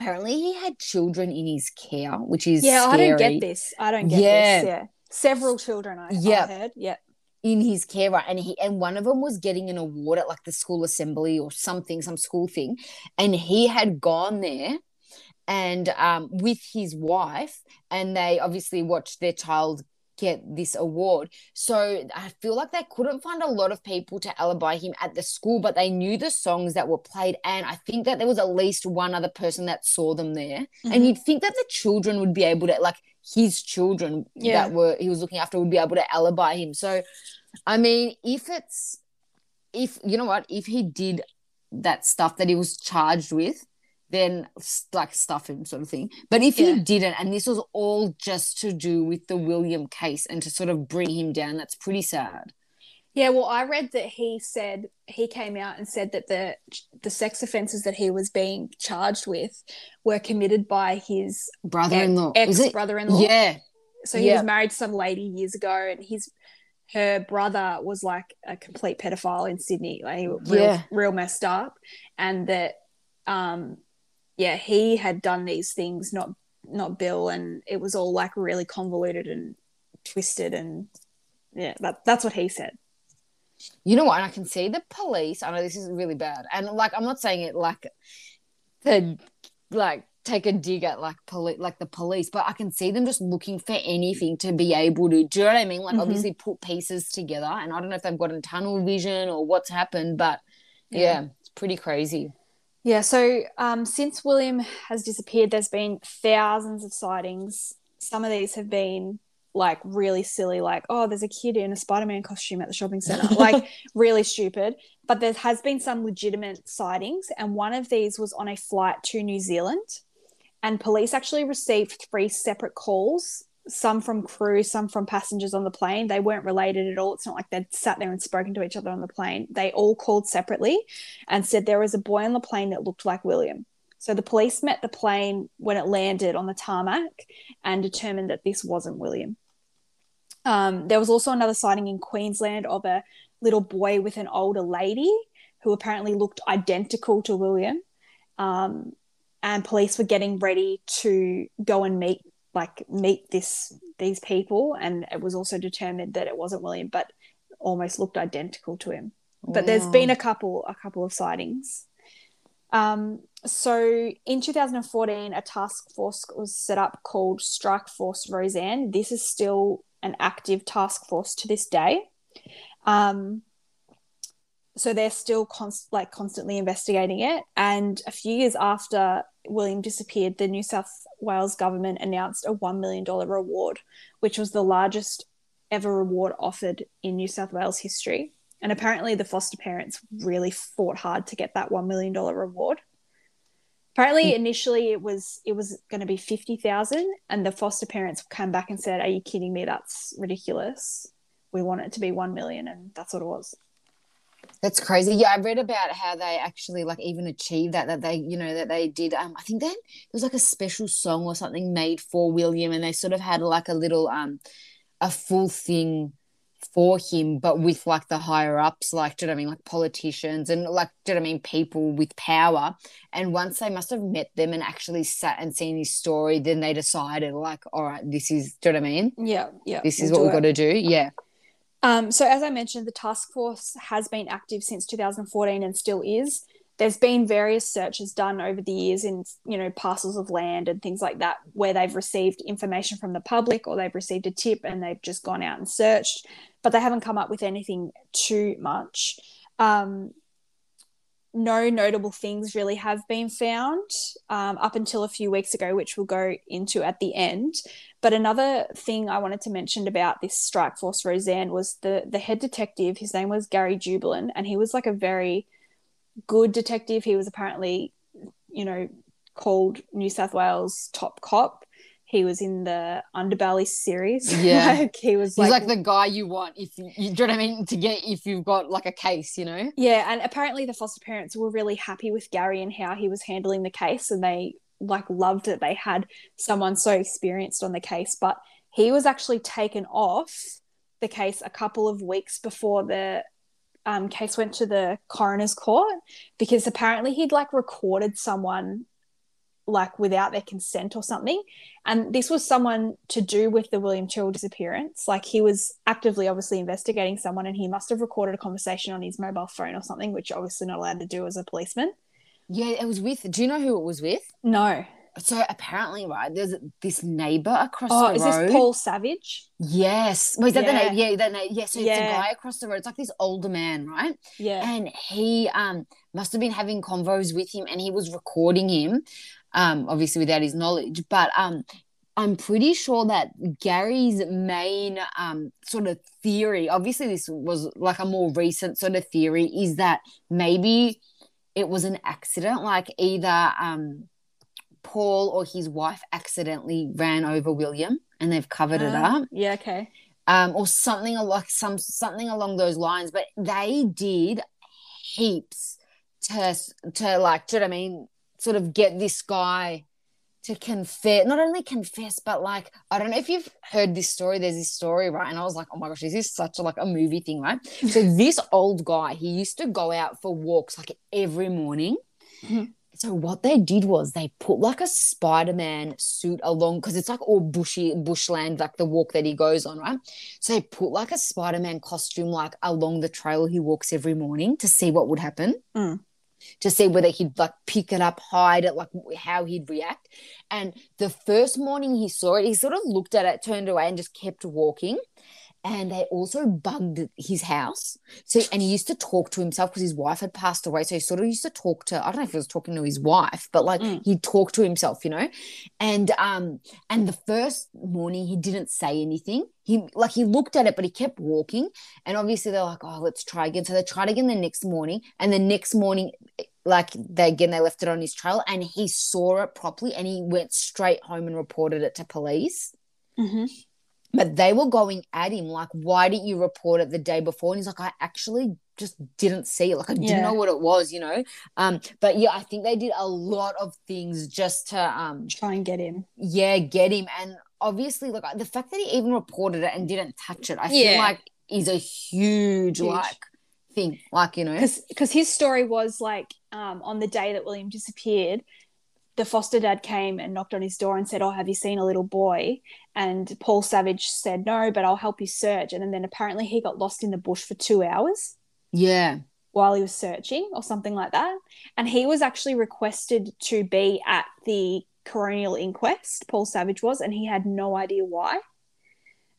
apparently he had children in his care, which is Yeah, I don't get this. I don't get Yeah. this. Yeah, several children. I, Yeah. I heard. Yeah. in his care right and he and one of them was getting an award at like the school assembly or something some school thing and he had gone there and um with his wife and they obviously watched their child get this award so i feel like they couldn't find a lot of people to alibi him at the school but they knew the songs that were played and i think that there was at least one other person that saw them there Mhm. and you'd think that the children would be able to like his children Yeah. that were he was looking after would be able to alibi him so i mean if it's if you know what if he did that stuff that he was charged with then like stuff him sort of thing but if Yeah. he didn't and this was all just to do with the william case and to sort of bring him down that's pretty sad Yeah, well, I read that he said he came out and said that the the sex offences that he was being charged with were committed by his brother-in-law ex brother-in-law. yeah So he yeah. was married to some lady years ago, and his her brother was like a complete pedophile in Sydney, like real, Yeah. real messed up, and that um yeah he had done these things, not not Bill, and it was all like really convoluted and twisted, and yeah, that, that's what he said. You know what? And I can see the police. I know this is really bad, and like I'm not saying it like the like take a dig at like poli- like the police, but I can see them just looking for anything to be able to. Do you know what I mean? Like Mhm. obviously put pieces together, and I don't know if they've gotten tunnel vision or what's happened, but Yeah. yeah, it's pretty crazy. Yeah, so um, since William has disappeared, there's been thousands of sightings. Some of these have been like really silly, like, oh, there's a kid in a Spider Man costume at the shopping center, like really stupid. But there has been some legitimate sightings, and one of these was on a flight to New Zealand. And police actually received three separate calls some from crew, some from passengers on the plane. They weren't related at all. It's not like they'd sat there and spoken to each other on the plane. They all called separately and said there was a boy on the plane that looked like William. So the police met the plane when it landed on the tarmac and determined that this wasn't William. Um, there was also another sighting in Queensland of a little boy with an older lady who apparently looked identical to William. Um, and police were getting ready to go and meet like meet this these people and it was also determined that it wasn't William but almost looked identical to him. But there's been a couple a couple of sightings. Um, so in 2014, a task force was set up called Strike Force Rosann. This is still an active task force to this day. Um, so they're still const- like constantly investigating it. And a few years after William disappeared, the New South Wales government announced a $1 million reward, which was the largest ever reward offered in New South Wales history. And apparently, the foster parents really fought hard to get that $1 million reward. Apparently, initially it was it was going to be fifty thousand, and the foster parents came back and said, "Are you kidding me? That's ridiculous. We want it to be one million, and that's what it was." That's crazy. Yeah, I read about how they actually like even achieved that. That they, you know, that they did. Um, I think then there was like a special song or something made for William, and they sort of had like a little um, a full thing for him, but with like the higher ups, like do you know what I mean, like politicians and like do you know what I mean, people with power. And once they must have met them and actually sat and seen his story, then they decided like, all right, this is do you know what I mean? Yeah, yeah. This is what we've got to do. Yeah. Um, so, as I mentioned, the task force has been active since 2014 and still is. There's been various searches done over the years in, you know, parcels of land and things like that, where they've received information from the public or they've received a tip and they've just gone out and searched, but they haven't come up with anything too much. Um, no notable things really have been found um, up until a few weeks ago, which we'll go into at the end. But another thing I wanted to mention about this strike force Rosann was the the head detective. His name was Gary Jubelin, and he was like a very good detective. He was apparently, you know, called New South Wales top cop. He was in the Underbelly series. Yeah. like he was He's like, like, the guy you want if you, you know what I mean to get if you've got like a case, you know. Yeah, and apparently the foster parents were really happy with Gary and how he was handling the case, and they like loved that they had someone so experienced on the case. But he was actually taken off the case a couple of weeks before the um, case went to the coroner's court because apparently he'd like recorded someone like without their consent or something. And this was someone to do with the William Tyrrell disappearance. Like he was actively, obviously, investigating someone, and he must have recorded a conversation on his mobile phone or something, which obviously not allowed to do as a policeman. Yeah, it was with. Do you know who it was with? No. So apparently, right, there's this neighbor across Oh, the road. Oh, is this Paul Savage? Yes. Wait, is that the name? Yeah, that name. Yeah, so it's a guy across the road. It's like this older man, right? Yeah. And he um must have been having convos with him, and he was recording him, um, obviously without his knowledge. But um, I'm pretty sure that Gary's main um sort of theory, obviously this was like a more recent sort of theory, is that maybe it was an accident, like either um Paul or his wife accidentally ran over William and they've covered it Ah, up Yeah, okay. um, or something like some something along those lines. But they did heaps to to like, do you know what I mean? Sort of get this guy to confess, not only confess, but like I don't know if you've heard this story. There's this story, right? And I was like, oh my gosh, this is such a like a movie thing, right? so this old guy, he used to go out for walks like every morning. Mhm. So what they did was they put like a Spider-Man suit along because it's like all bushy bushland, like the walk that he goes on, right? So they put like a Spider-Man costume like along the trail he walks every morning to see what would happen. Mm. To see whether he'd like pick it up, hide it, like how he'd react. And the first morning he saw it, he sort of looked at it, turned away, and just kept walking. And they also bugged his house. So, and he used to talk to himself because his wife had passed away. So he sort of used to talk to, I don't know if he was talking to his wife, but like Mm. he'd talk to himself, you know? And um, and the first morning he didn't say anything. He like he looked at it, but he kept walking. And obviously they're like, oh, let's try again. So they tried again the next morning. And the next morning, like they again they left it on his trail and he saw it properly and he went straight home and reported it to police Mm-hmm. But they were going at him like why didn't you report it the day before and he's like i actually just didn't see it like i didn't Yeah. know what it was you know um but yeah i think they did a lot of things just to um Try and get him. yeah get him and obviously, like the fact that he even reported it and didn't touch it, I Yeah. feel like is a huge, Huge. like thing. Like you know, because his story was like um, on the day that William disappeared, the foster dad came and knocked on his door and said, "Oh, have you seen a little boy?" And Paul Savage said, "No, but I'll help you search." And then apparently he got lost in the bush for two hours yeah, while he was searching or something like that. And he was actually requested to be at the coronial inquest. Paul Savage was, and he had no idea why.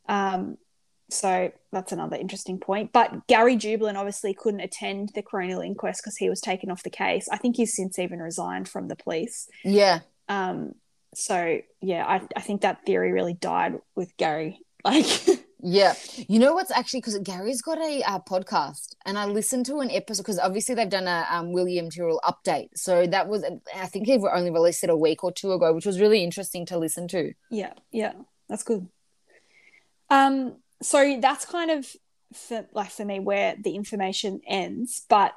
Um, so that's another interesting point. But Gary Jubelin obviously couldn't attend the coronial inquest because he was taken off the case. I think he's since even resigned from the police. yeah. Um, so yeah, I, I think that theory really died with Gary. Like, Yeah, you know what's actually because Gary's got a uh, podcast, and I listened to an episode because obviously they've done a um, William Tyrrell update. So that was, I think they've only released it a week or two ago, which was really interesting to listen to. yeah, yeah, that's good. Um, so that's kind of for, like for me where the information ends. But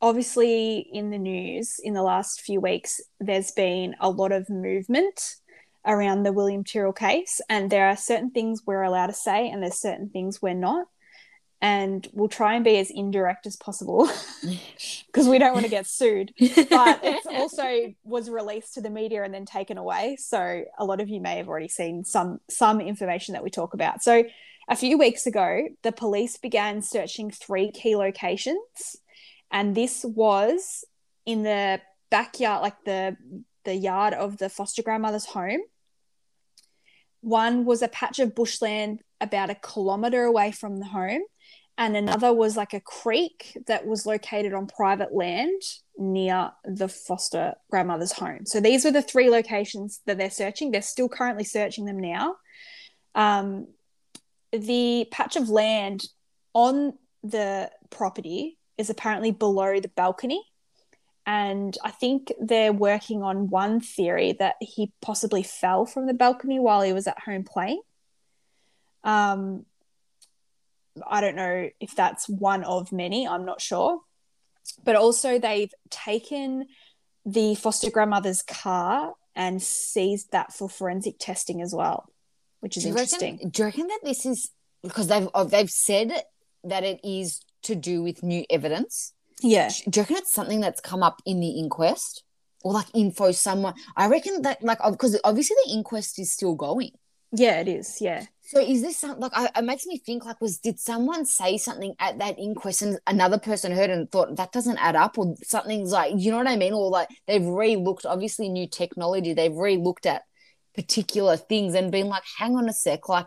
obviously, in the news in the last few weeks, there's been a lot of movement around the William Tyrrell case, and there are certain things we're allowed to say, and there's certain things we're not. And we'll try and be as indirect as possible because we don't want to get sued. But it also was released to the media and then taken away. So a lot of you may have already seen some some information that we talk about. So a few weeks ago, the police began searching three key locations, and this was in the backyard, like the the yard of the foster grandmother's home. One was a patch of bushland about a kilometer away from the home, and another was like a creek that was located on private land near the foster grandmother's home. So these were the three locations that they're searching. They're still currently searching them now. Um, the patch of land on the property is apparently below the balcony. And I think they're working on one theory that he possibly fell from the balcony while he was at home playing. Um, I don't know if that's one of many, I'm not sure. But also, they've taken the foster grandmother's car and seized that for forensic testing as well, which is Do interesting. reckon? Do you reckon that this is because they've oh, they've said that it is to do with new evidence? Yeah. Do you reckon it's something that's come up in the inquest or like info someone? I reckon that like oh, because obviously the inquest is still going. Yeah, it is. Yeah. So is this something like I, it makes me think like was did someone say something at that inquest and another person heard and thought that doesn't add up or something's like you know what I mean? Or like they've re-looked obviously new technology. They've re-looked at particular things and been like hang on a sec like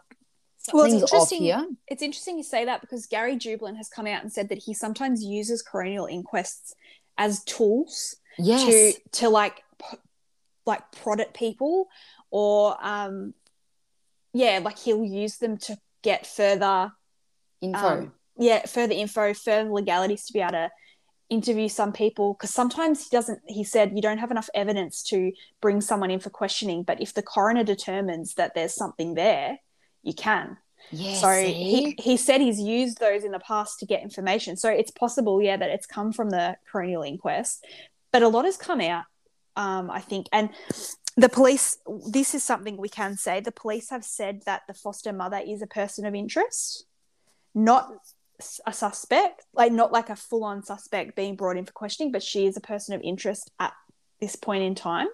Well, it's interesting- here. It's interesting you say that because Gary Jubelin has come out and said that he sometimes uses coronial inquests as tools yes. to to like like prod at people or um yeah like he'll use them to get further info um, yeah further info further legalities to be able to interview some people because sometimes he doesn't he said you don't have enough evidence to bring someone in for questioning but if the coroner determines that there's something there you can yeah so see? he, he said he's used those in the past to get information. So it's possible, yeah, that it's come from the coronial inquest. But a lot has come out, um, I think. And the police, this is something we can say. The police have said that the foster mother is a person of interest, not a suspect, like not like a full on suspect being brought in for questioning, but she is a person of interest at this point in time.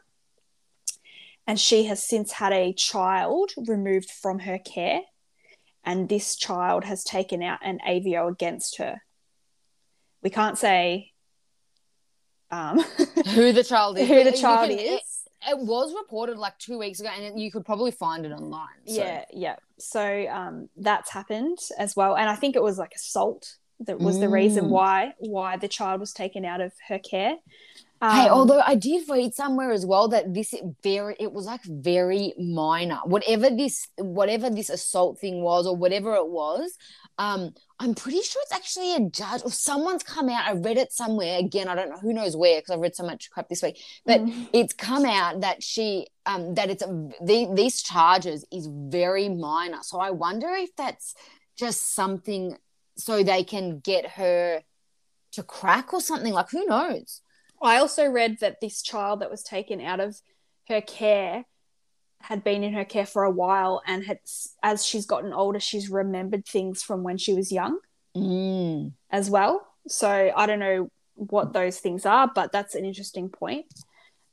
And she has since had a child removed from her care and this child has taken out an AVO against her. We can't say um, who the child is who the child can- is. It, was reported like two weeks ago and you could probably find it online so. Yeah, yeah. So um, that's happened as well, and I think it was like assault that was the reason Mm. why why the child was taken out of her care. Hey, Um, although I did read somewhere as well that this very it was like very minor. Whatever this whatever this assault thing was or whatever it was, um, I'm pretty sure it's actually a judge or someone's come out. I read it somewhere again. I don't know who knows where because I've read so much crap this week. But mm, it's come out that she um that it's a, the, these charges is very minor. So I wonder if that's just something so they can get her to crack or something. Like who knows? I also read that this child that was taken out of her care had been in her care for a while and had as she's gotten older she's remembered things from when she was young Mm. as well so i don't know what those things are but that's an interesting point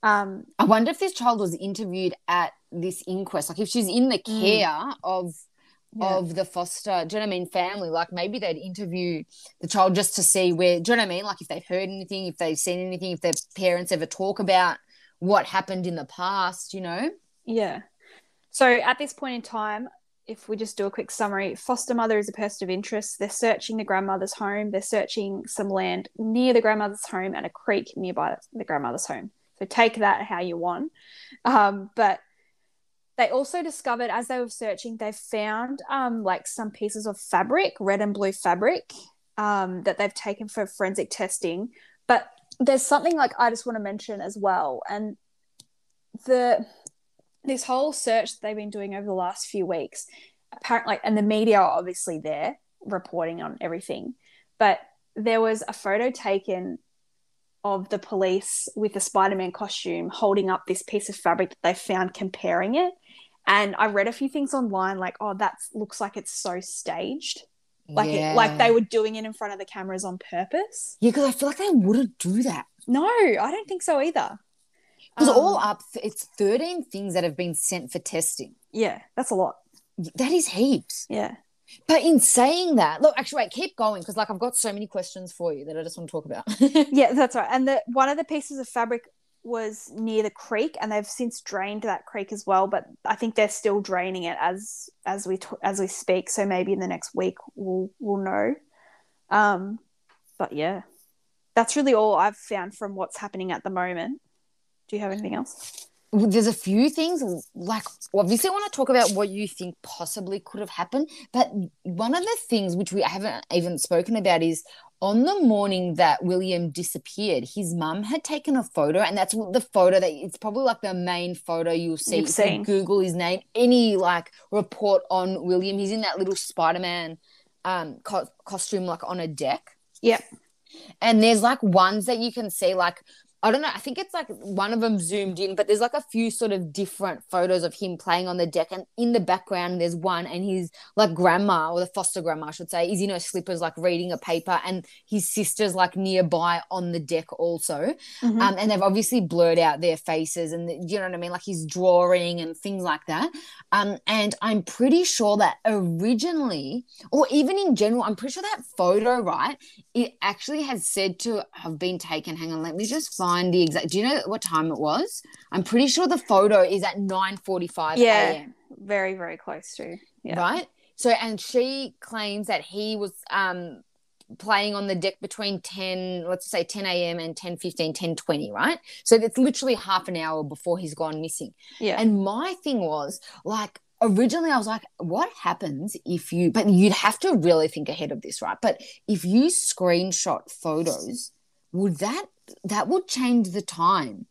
um I wonder if this child was interviewed at this inquest. Like if she's in the Mm. care of Yeah. of the foster, do you know what I mean, family, like maybe they'd interview the child just to see where do you know what I mean? Like if they've heard anything, if they've seen anything, if their parents ever talk about what happened in the past, you know? Yeah. So at this point in time, if we just do a quick summary, foster mother is a person of interest. They're searching the grandmother's home. They're searching some land near the grandmother's home and a creek nearby the grandmother's home. So take that how you want. Um, but they also discovered as they were searching, they found um, like some pieces of fabric, red and blue fabric, um, that they've taken for forensic testing. But there's something like I just want to mention as well, and the this whole search that they've been doing over the last few weeks, apparently, and the media are obviously there reporting on everything, but there was a photo taken of the police with a Spider-Man costume holding up this piece of fabric that they found comparing it. And I read a few things online like, oh, that looks like it's so staged. Like it, like they were doing it in front of the cameras on purpose. Yeah, because I feel like they wouldn't do that. No, I don't think so either. Because Um, all up, it's 13 things that have been sent for testing. Yeah, that's a lot. That is heaps. Yeah. But in saying that, look, actually, wait, keep going because like I've got so many questions for you that I just want to talk about. Yeah, that's right. And the one of the pieces of fabric was near the creek, and they've since drained that creek as well. But I think they're still draining it as as we t- as we speak. So maybe in the next week we'll we'll know. Um, but yeah, that's really all I've found from what's happening at the moment. Do you have anything else? There's a few things like obviously I want to talk about what you think possibly could have happened, but one of the things which we haven't even spoken about is on the morning that William disappeared, his mum had taken a photo, and that's the photo that it's probably like the main photo you'll see. You've if you. Google his name, any like report on William, he's in that little Spider-Man um co- costume, like on a deck. Yep. And there's like ones that you can see, like I don't know. I think it's like one of them zoomed in, but there's like a few sort of different photos of him playing on the deck. And in the background, there's one, and his like grandma or the foster grandma, I should say, is in her slippers, like reading a paper, and his sister's like nearby on the deck also. Mhm. Um, and they've obviously blurred out their faces, and the, you know what I mean, like he's drawing and things like that. Um, and I'm pretty sure that originally, or even in general, I'm pretty sure that photo, right? It actually has said to have been taken. Hang on, let me just find the exact. Do you know what time it was? I'm pretty sure the photo is at 9:45 Yeah. a.m. Very very close to. Yeah. Right. So, and she claims that he was um playing on the deck between 10 let's say 10 a.m and 10 15 10 20 right so it's literally half an hour before he's gone missing Yeah. and my thing was like originally I was like, what happens if you but you'd have to really think ahead of this, right? But if you screenshot photos, would that that would change the time?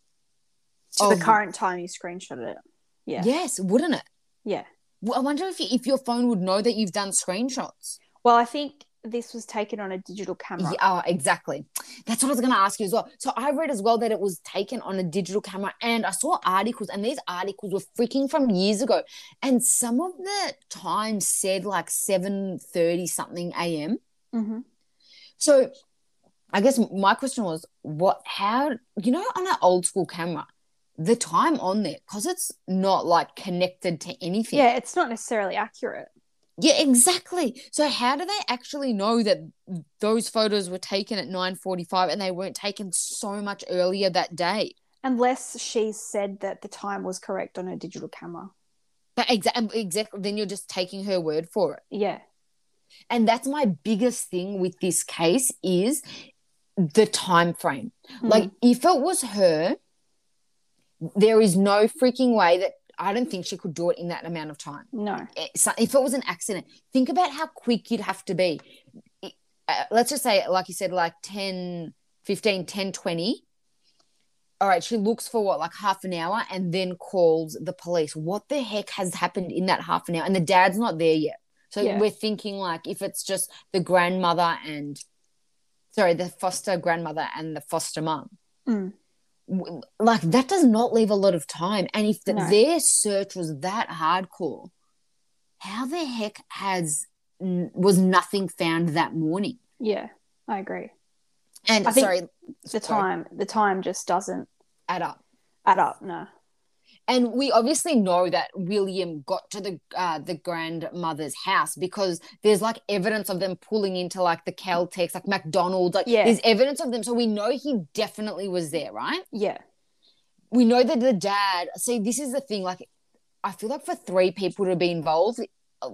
to the current time you screenshotted it. Yeah. Yes, wouldn't it? Yeah. Well, I wonder if you, if your phone would know that you've done screenshots. Well, I think this was taken on a digital camera. Yeah, oh, exactly. That's what I was going to ask you as well. So I read as well that it was taken on a digital camera, and I saw articles, and these articles were freaking from years ago, and some of the times said like seven thirty something a.m. hmm So I guess my question was, what? How you know on an old school camera, the time on there because it's not like connected to anything. Yeah, it's not necessarily accurate. Yeah, exactly. So how do they actually know that those photos were taken at 9:45 and they weren't taken so much earlier that day? Unless she said that the time was correct on her digital camera. But exactly, exactly. Then you're just taking her word for it. Yeah. And that's my biggest thing with this case is the time frame. Hmm. Like if it was her, there is no freaking way that I don't think she could do it in that amount of time. no. so- if it was an accident, think about how quick you'd have to be. Uh, let's just say, like you said, like 10, 15, 10, 20. All right, she looks for what, like half an hour and then calls the police. What the heck has happened in that half an hour? And the dad's not there yet. So Yeah. we're thinking like if it's just the grandmother and, sorry, the foster grandmother and the foster mum. Mm. like that does not leave a lot of time. And if the, No. their search was that hardcore, how the heck has was nothing found that morning? Yeah, I agree. And I think sorry, The sorry, time, the time just doesn't add up. add up. No. And we obviously know that William got to the uh, the grandmother's house because there's like evidence of them pulling into like the Caltex, like McDonald's. Like Yeah. there's evidence of them, so we know he definitely was there, right? Yeah. We know that the dad. See, this is the thing. Like, I feel like for three people to be involved,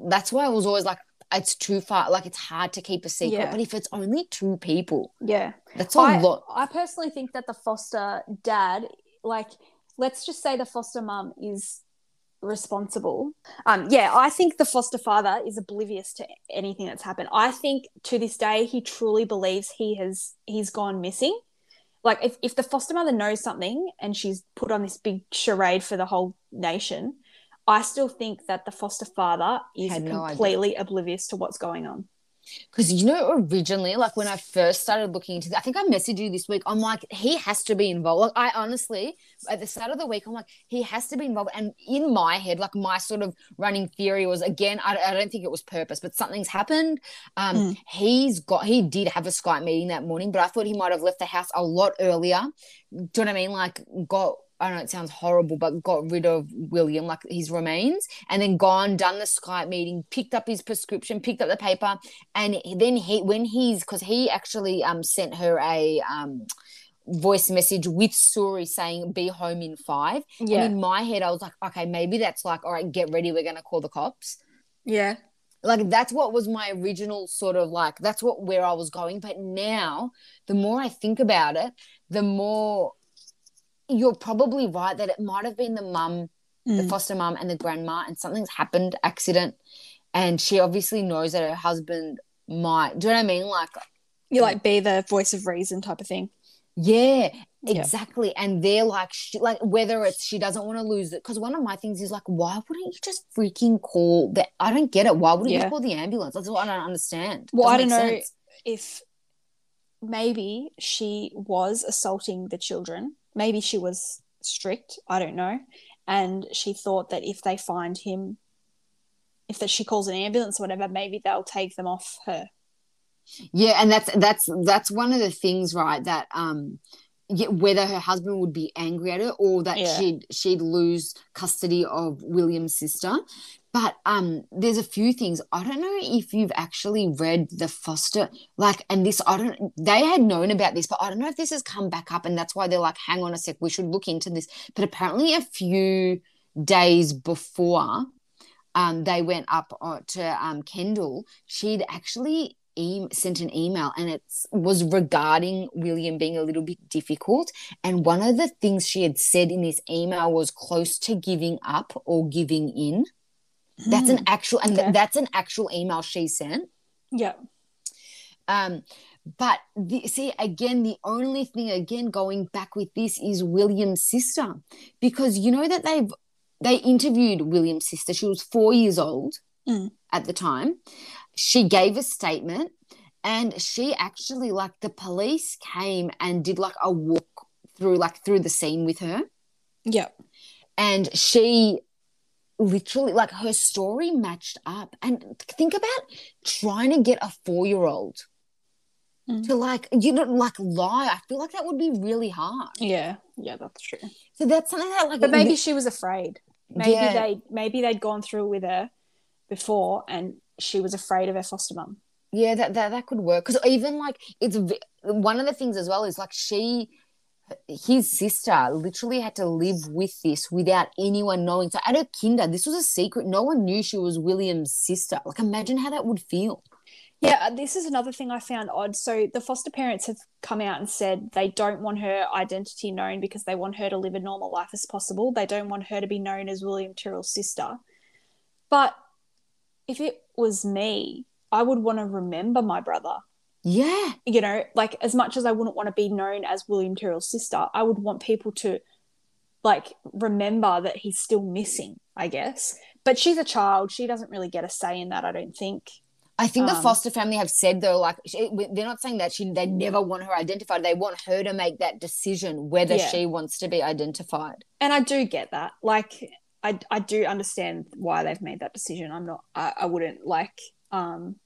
that's why I was always like, it's too far. Like, it's hard to keep a secret. Yeah. But if it's only two people, Yeah. that's a I, lot. I personally think that the foster dad, like, let's just say the foster mum is responsible. Um, yeah, I think the foster father is oblivious to anything that's happened. I think to this day he truly believes he has he's gone missing. Like if, if the foster mother knows something and she's put on this big charade for the whole nation, I still think that the foster father is Had no idea. completely oblivious to what's going on. Because you know, originally, like when I first started looking into I think I messaged you this week. I'm like, he has to be involved. Like, I honestly, at the start of the week, I'm like, he has to be involved. And in my head, like my sort of running theory was again, I, I don't think it was purpose, but something's happened. Um, Mm. he's got, he did have a Skype meeting that morning, but I thought he might have left the house a lot earlier. Do you know what I mean? Like, got. I know it sounds horrible, but got rid of William, like his remains, and then gone, done the Skype meeting, picked up his prescription, picked up the paper, and then he when he's because he actually um sent her a um voice message with Siri saying be home in five. Yeah. And in my head, I was like, okay, maybe that's like, all right, get ready, we're gonna call the cops. Yeah. Like that's what was my original sort of like that's what where I was going. But now the more I think about it, the more you're probably right that it might have been the mum the Mm. foster mum and the grandma, and something's happened, accident, and she obviously knows that her husband might. Do you know what I mean? Like, You like be the voice of reason type of thing. yeah, Yeah. exactly. And they're like, she, like whether it's she doesn't want to lose it, because one of my things is like, why wouldn't you just freaking call that? I don't get it. Why wouldn't Yeah. you call the ambulance? That's what I don't understand. Well, I Doesn't don't know sense. if maybe she was assaulting the children. Maybe she was strict. I don't know. And she thought that if they find him, if that she calls an ambulance or whatever, maybe they'll take them off her. Yeah, and that's that's that's one of the things, right? That um, yeah, whether her husband would be angry at her or that Yeah. she'd she'd lose custody of William's sister. But um, there's a few things. I don't know if you've actually read the foster like, and this I don't. They had known about this, but I don't know if this has come back up, and that's why they're like, hang on a sec, we should look into this. But apparently, a few days before um, they went up uh, to um, Kendall, she'd actually e- sent an email and it was regarding William being a little bit difficult. And one of the things she had said in this email was close to giving up or giving in. That's an actual, and Okay. that's an actual email she sent. Yeah. Um, but the, see, again, the only thing, again, going back with this is William's sister, because you know that they've they interviewed William's sister. She was four years old Mm. at the time. She gave a statement, and she actually, like, the police came and did like a walk through, like, through the scene with her, Yeah. and she literally like her story matched up and think about trying to get a four-year-old Mm. to like you know like lie i feel like that would be really hard Yeah. Yeah, that's true. so that's something that like But maybe she was afraid. Maybe Yeah. they maybe they'd gone through with her before and she was afraid of her foster mum. yeah that that, that could work because even like it's one of the things as well is like she his sister literally had to live with this without anyone knowing so at her kinder this was a secret no one knew she was william's sister like imagine how that would feel Yeah, uh, this is another thing I found odd. So the foster parents have come out and said they don't want her identity known because they want her to live a normal life as possible. They don't want her to be known as William Tyrrell's sister. But if it was me, I would want to remember my brother. Yeah You know, like as much as I wouldn't want to be known as William Tyrrell's sister, I would want people to like remember that he's still missing, I guess. But she's a child. She doesn't really get a say in that, I don't think. I think the Um, foster family have said though, like they're not saying that she they never want her identified. They want her to make that decision whether Yeah. she wants to be identified. and I do get that. Like, I I do understand why they've made that decision. I'm not. I, I wouldn't like. Um,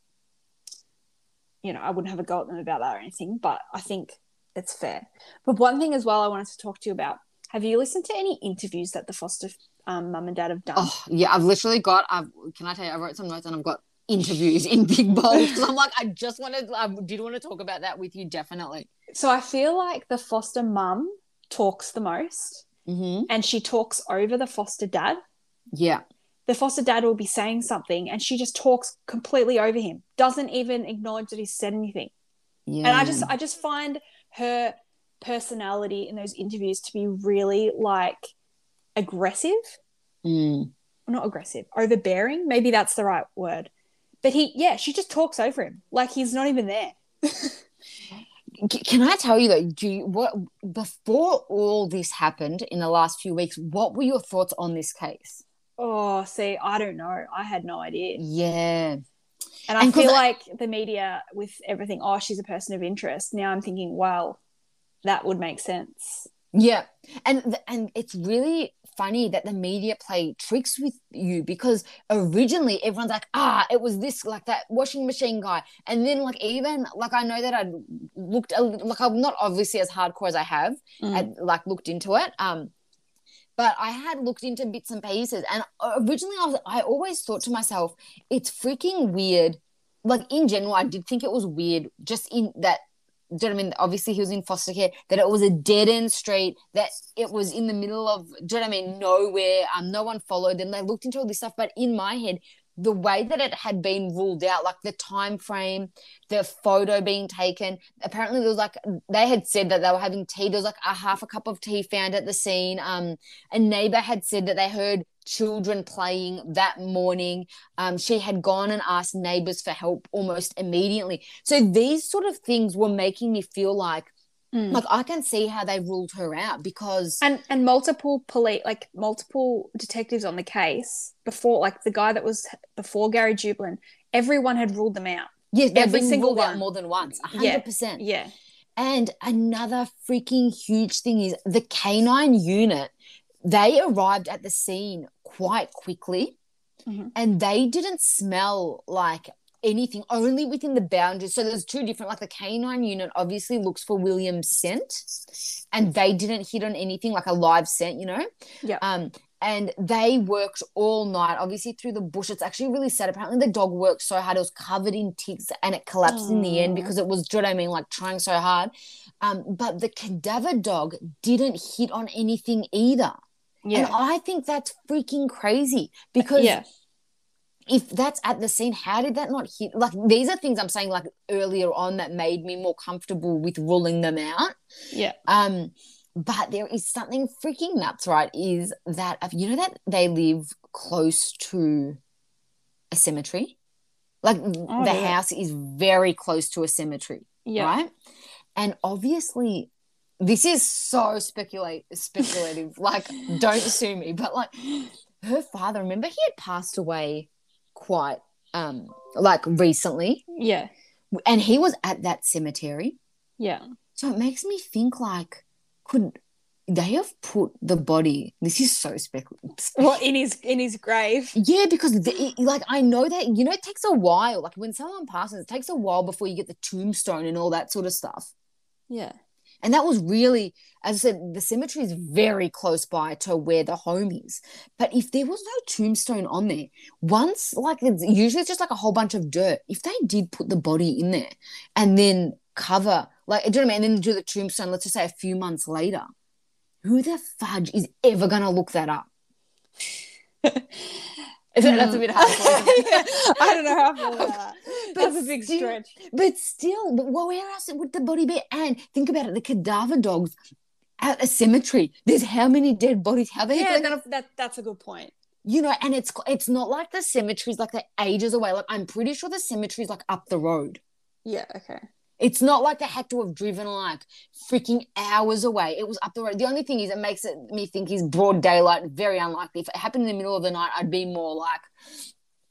you know, I wouldn't have a go at them about that or anything. But I think it's fair. But one thing as well, I wanted to talk to you about. Have you listened to any interviews that the foster um, mum and dad have done? Oh yeah, I've literally got. I've can I tell you? I wrote some notes and I've got interviews in big bold because I'm like I just wanted. I did want to talk about that with you definitely. So I feel like the foster mum talks the most, Mm-hmm. and she talks over the foster dad. Yeah. The foster dad will be saying something and she just talks completely over him doesn't even acknowledge that he's said anything Yeah. and i just i just find her personality in those interviews to be really like aggressive Mm. not aggressive overbearing maybe that's the right word but he yeah she just talks over him like he's not even there Can I tell you though? Do you, what before all this happened in the last few weeks? What were your thoughts on this case? Oh see i don't know. I had no idea. Yeah. and i And feel I- like the media with everything oh she's a person of interest. Now i'm thinking well that would make sense. Yeah, and th- and it's really funny that the media play tricks with you because originally everyone's like, ah, it was this like that washing machine guy, and then like even like I know that I looked a, like I'm not obviously as hardcore as I have, Mm. and like looked into it, um, but I had looked into bits and pieces, and originally I was I always thought to myself, it's freaking weird. Like in general, I did think it was weird, just in that do you know what I mean? Obviously, he was in foster care. That it was a dead end street. That it was in the middle of. Do you know what I mean? Nowhere. Um, no one followed. And they looked into all this stuff. But in my head, the way that it had been ruled out, like the time frame, the photo being taken. Apparently, there was like they had said that they were having tea. There was like a half a cup of tea found at the scene. Um, a neighbor had said that they heard children playing that morning. Um, she had gone and asked neighbors for help almost immediately. So these sort of things were making me feel like, Mm. like I can see how they ruled her out because and and multiple police like multiple detectives on the case before like the guy that was before Gary Jubelin everyone had ruled them out yes, every been single ruled out one. more than once, a hundred percent. yeah And another freaking huge thing is the canine unit. They arrived at the scene quite quickly, Mhm. and they didn't smell like anything. Only within the boundaries. So there's two different. Like the canine unit obviously looks for William's scent, and they didn't hit on anything like a live scent. You know. Yeah. Um. And they worked all night, obviously through the bush. It's actually really sad. Apparently, the dog worked so hard; it was covered in ticks, and it collapsed in the end because it was. Do you know what I mean? Like trying so hard. Um, but the cadaver dog didn't hit on anything either. Yeah. And I think that's freaking crazy because yeah if that's at the scene, how did that not hit? Like, these are things I'm saying like earlier on that made me more comfortable with ruling them out. yeah Um, but there is something freaking nuts, right? Is that you know that they live close to a cemetery? Like the yeah. house is very close to a cemetery yeah right? And obviously, this is so speculate speculative. like, don't sue me, but like her father, remember he had passed away quite um like recently, yeah and he was at that cemetery. yeah So it makes me think like, could they have put the body? This is so speculative. well in his in his grave Yeah, because the, like I know that you know it takes a while. Like when someone passes, it takes a while before you get the tombstone and all that sort of stuff. yeah And that was really, as I said, the cemetery is very close by to where the home is. But if there was no tombstone on there, once, like, it's usually it's just like a whole bunch of dirt. If they did put the body in there and then cover, like, do you know what I mean? And then do the tombstone, let's just say a few months later, who the fudge is ever going to look that up? Is that, that's a um, bit hard. I don't know how about that that's a big still- stretch But still, but where else would the body be? And think about it, the cadaver dogs at a cemetery. There's how many dead bodies? How they yeah that, that that's a good point you know, and it's it's not like the cemeteries like they're ages away. Like I'm pretty sure the cemetery's like up the road. yeah okay It's not like they had to have driven like freaking hours away. It was up the road. The only thing is, it makes it me think is broad daylight. Very unlikely. If it happened in the middle of the night, I'd be more like,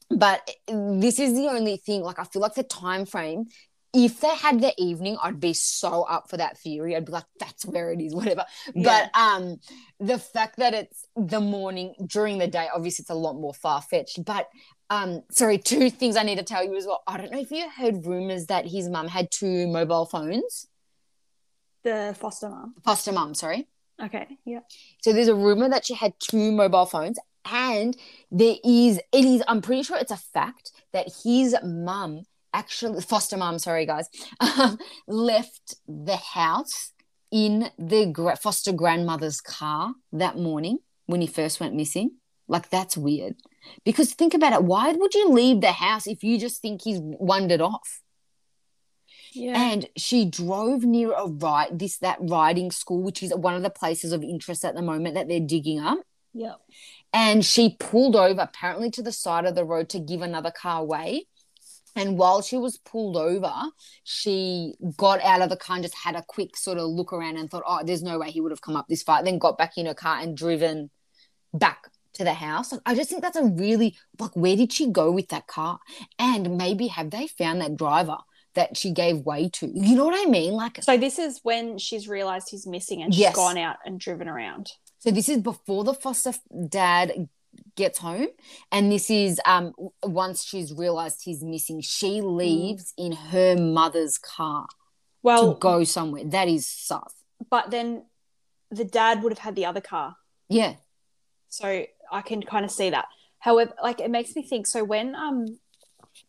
but this is the only thing. Like I feel like the time frame. If they had the evening, I'd be so up for that theory. I'd be like, "That's where it is, whatever." Yeah. But um, the fact that it's the morning during the day, obviously, it's a lot more far fetched. But um, sorry, two things I need to tell you as well. I don't know if you heard rumors that his mum had two mobile phones. The foster mom. Foster mum, sorry. Okay. Yeah. So there's a rumor that she had two mobile phones, and there is it is I'm pretty sure it's a fact that his mum actually foster mum, sorry guys, um, left the house in the foster grandmother's car that morning when he first went missing. Like that's weird. Because think about it, why would you leave the house if you just think he's wandered off? Yeah. And she drove near a ride, this that riding school, which is one of the places of interest at the moment that they're digging up. yeah. And she pulled over, apparently to the side of the road to give another car way. And while she was pulled over, she got out of the car and just had a quick sort of look around and thought, oh, there's no way he would have come up this far. Then got back in her car and driven back to the house. Like, I just think that's a really, like, where did she go with that car? And maybe have they found that driver that she gave way to? You know what I mean? Like, So this is when she's realized he's missing and she's Yes. gone out and driven around. So this is before the foster dad gets home, and this is um once she's realized he's missing. She leaves in her mother's car Well, to go somewhere. That is sus. but then the dad would have had the other car. Yeah, So I can kind of see that. However, like it makes me think. So when um,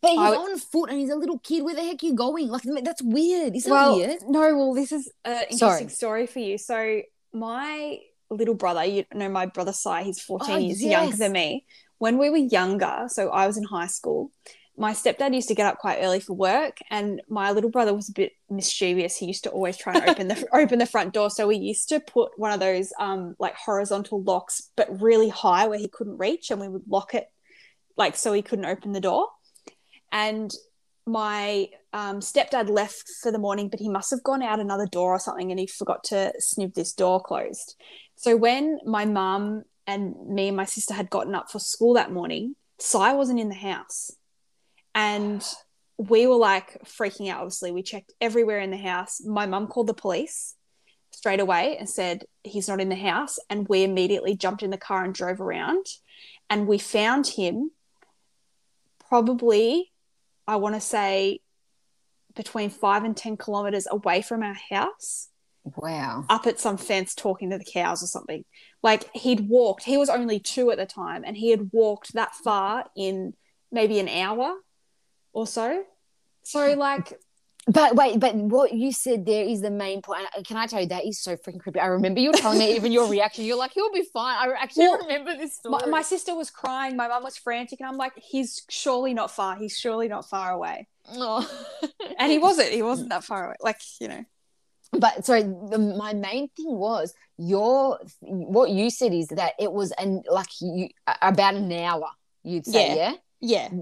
but he's I on foot and he's a little kid. Where the heck are you going? Like that's weird. Is that well, weird? no, well, this is an interesting Sorry. story for you. So my little brother, you know, my brother Sai, he's fourteen Oh, years yes. younger than me. When we were younger, so I was in high school. My stepdad used to get up quite early for work, and my little brother was a bit mischievous. He used to always try and open the open the front door. So we used to put one of those um like horizontal locks, but really high where he couldn't reach, and we would lock it like so he couldn't open the door. And my um, stepdad left for the morning, but he must have gone out another door or something, and he forgot to snip this door closed. So when my mum and me and my sister had gotten up for school that morning, Sai wasn't in the house, and we were like freaking out. Obviously, we checked everywhere in the house. My mum called the police straight away and said he's not in the house, and we immediately jumped in the car and drove around, and we found him probably I want to say between five and 10 kilometers away from our house, Wow. up at some fence talking to the cows or something. Like he'd walked, he was only two at the time, and he had walked that far in maybe an hour or so. So, like, But wait, but what you said there is the main point. Uh, can I tell you that is so freaking creepy? I remember you telling me even your reaction. You're like, he'll be fine. I actually Well, remember this story. my, my sister was crying, my mum was frantic, and I'm like, he's surely not far. He's surely not far away. Oh. And he wasn't, he wasn't that far away. Like, you know, but sorry, the, my main thing was your what you said is that it was an like you about an hour. You'd say, Yeah. yeah. yeah.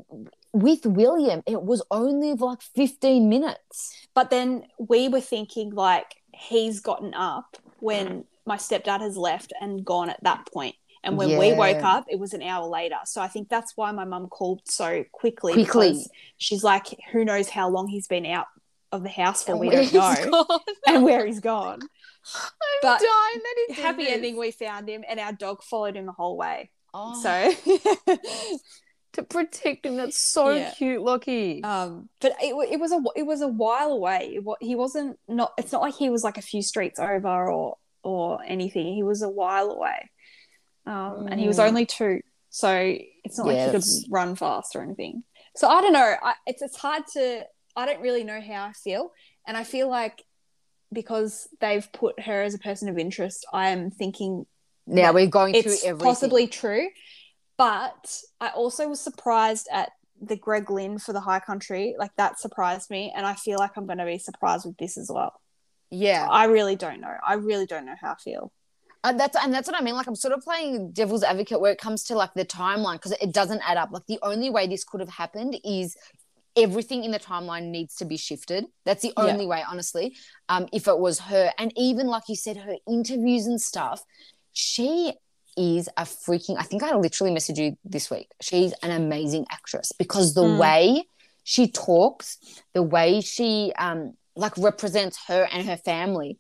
With William, it was only like fifteen minutes. But then we were thinking like he's gotten up when my stepdad has left and gone at that point. And when we woke up, it was an hour later. So I think that's why my mum called so quickly. Quickly. because She's like, who knows how long he's been out of the house for? And We don't know. And where he's gone. I'm But dying that he Happy ending, we found him, and our dog followed him the whole way. Oh, So, to protect him, that's so Yeah. cute, Lockie. um, but it, it was a it was a while away. It He wasn't not. It's not like he was like a few streets over or or anything. He was a while away, um, and he was Mm. only two, so it's not like he Yes. could run fast or anything. So I don't know. I, it's it's hard to. I don't really know how I feel, and I feel like because they've put her as a person of interest, I am thinking now we're going through it's everything. possibly true. But I also was surprised at the Greg Lynn for the High Country. Like that surprised me, and I feel like I'm going to be surprised with this as well. yeah. I really don't know. I really don't know how I feel. And that's and that's what I mean. Like I'm sort of playing devil's advocate where it comes to like the timeline because it doesn't add up. Like the only way this could have happened is everything in the timeline needs to be shifted. That's the Yeah. only way, honestly. Um, if it was her, and even like you said, her interviews and stuff, she is a freaking I think I literally messaged you this week. She's an amazing actress because the Mm. way she talks, the way she um like represents her and her family.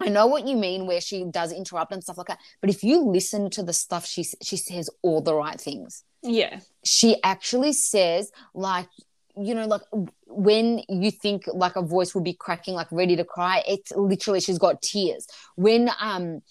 I know what you mean where she does interrupt and stuff like that, but if you listen to the stuff she she says all the right things. Yeah. She actually says like you know like when you think like a voice will be cracking like ready to cry, it's literally she's got tears. When um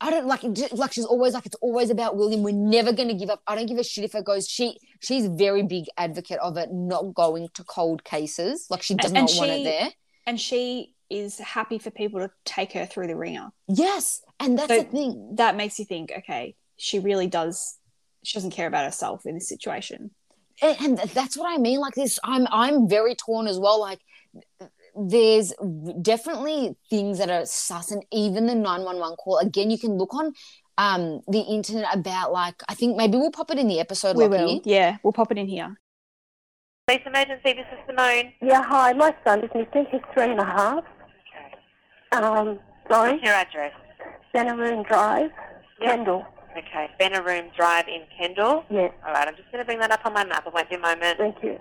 I don't like it- like she's always like it's always about William. We're never going to give up. I don't give a shit if it goes. She she's a very big advocate of it not going to cold cases. Like she does And not want it there. And she is happy for people to take her through the ringer. Yes, and that's So- the thing. That makes you think, okay, she really does. She doesn't care about herself in this situation. and, and that's what I mean. Like this, I'm I'm very torn as well. Like there's definitely things that are sus, and even the nine one one call. Again, you can look on um the internet about like I think maybe we'll pop it in the episode. We Lockie. will. Yeah, we'll pop it in here. Police emergency, this is Simone. Yeah, hi. My son is missing. He's three and a half. Um, sorry, What's your address? Benaroon Drive, Yep. Kendall. Okay, Benaroon Drive in Kendall. Yes, All right, I'm just going to bring that up on my map. It won't be a moment. thank you.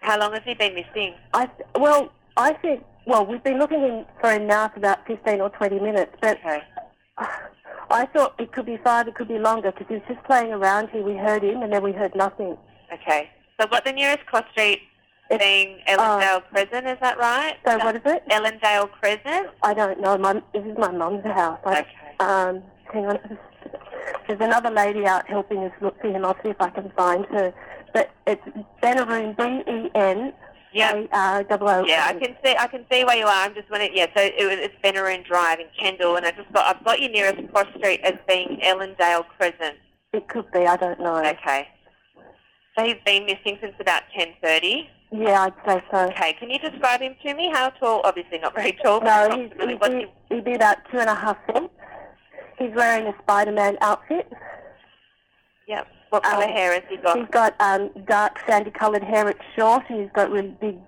How long has he been missing? I well, I think well, we've been looking in for him now for about fifteen or twenty minutes, but Okay. I thought it could be five, it could be longer because he was just playing around here. We heard him, and then we heard nothing. Okay. So what the nearest cross street It's- being Ellendale Crescent, is that right? So what is it? Ellendale Crescent? I don't know. My this is my mum's house. I, Okay. Um, hang on. There's another lady out helping us look for him. I'll see if I can find her. But it's Benaroon, B E N Yeah. A R O O. Yeah, I can see. I can see where you are. I'm just wondering. Yeah, so it was, it's Benaroon Drive in Kendall, and I just got. I've got your nearest cross street as being Ellendale Crescent. It could be. I don't know. Okay. So he's been missing since about 10:30. Yeah, I'd say so. Okay. Can you describe him to me? How tall? Obviously not very tall. No, but he's, he'd, be, he- he'd be about two and a half feet. He's wearing a Spider-Man outfit. Yeah. What colour Um, hair has he got? He's got um, dark sandy-coloured hair. It's short, and he's got really big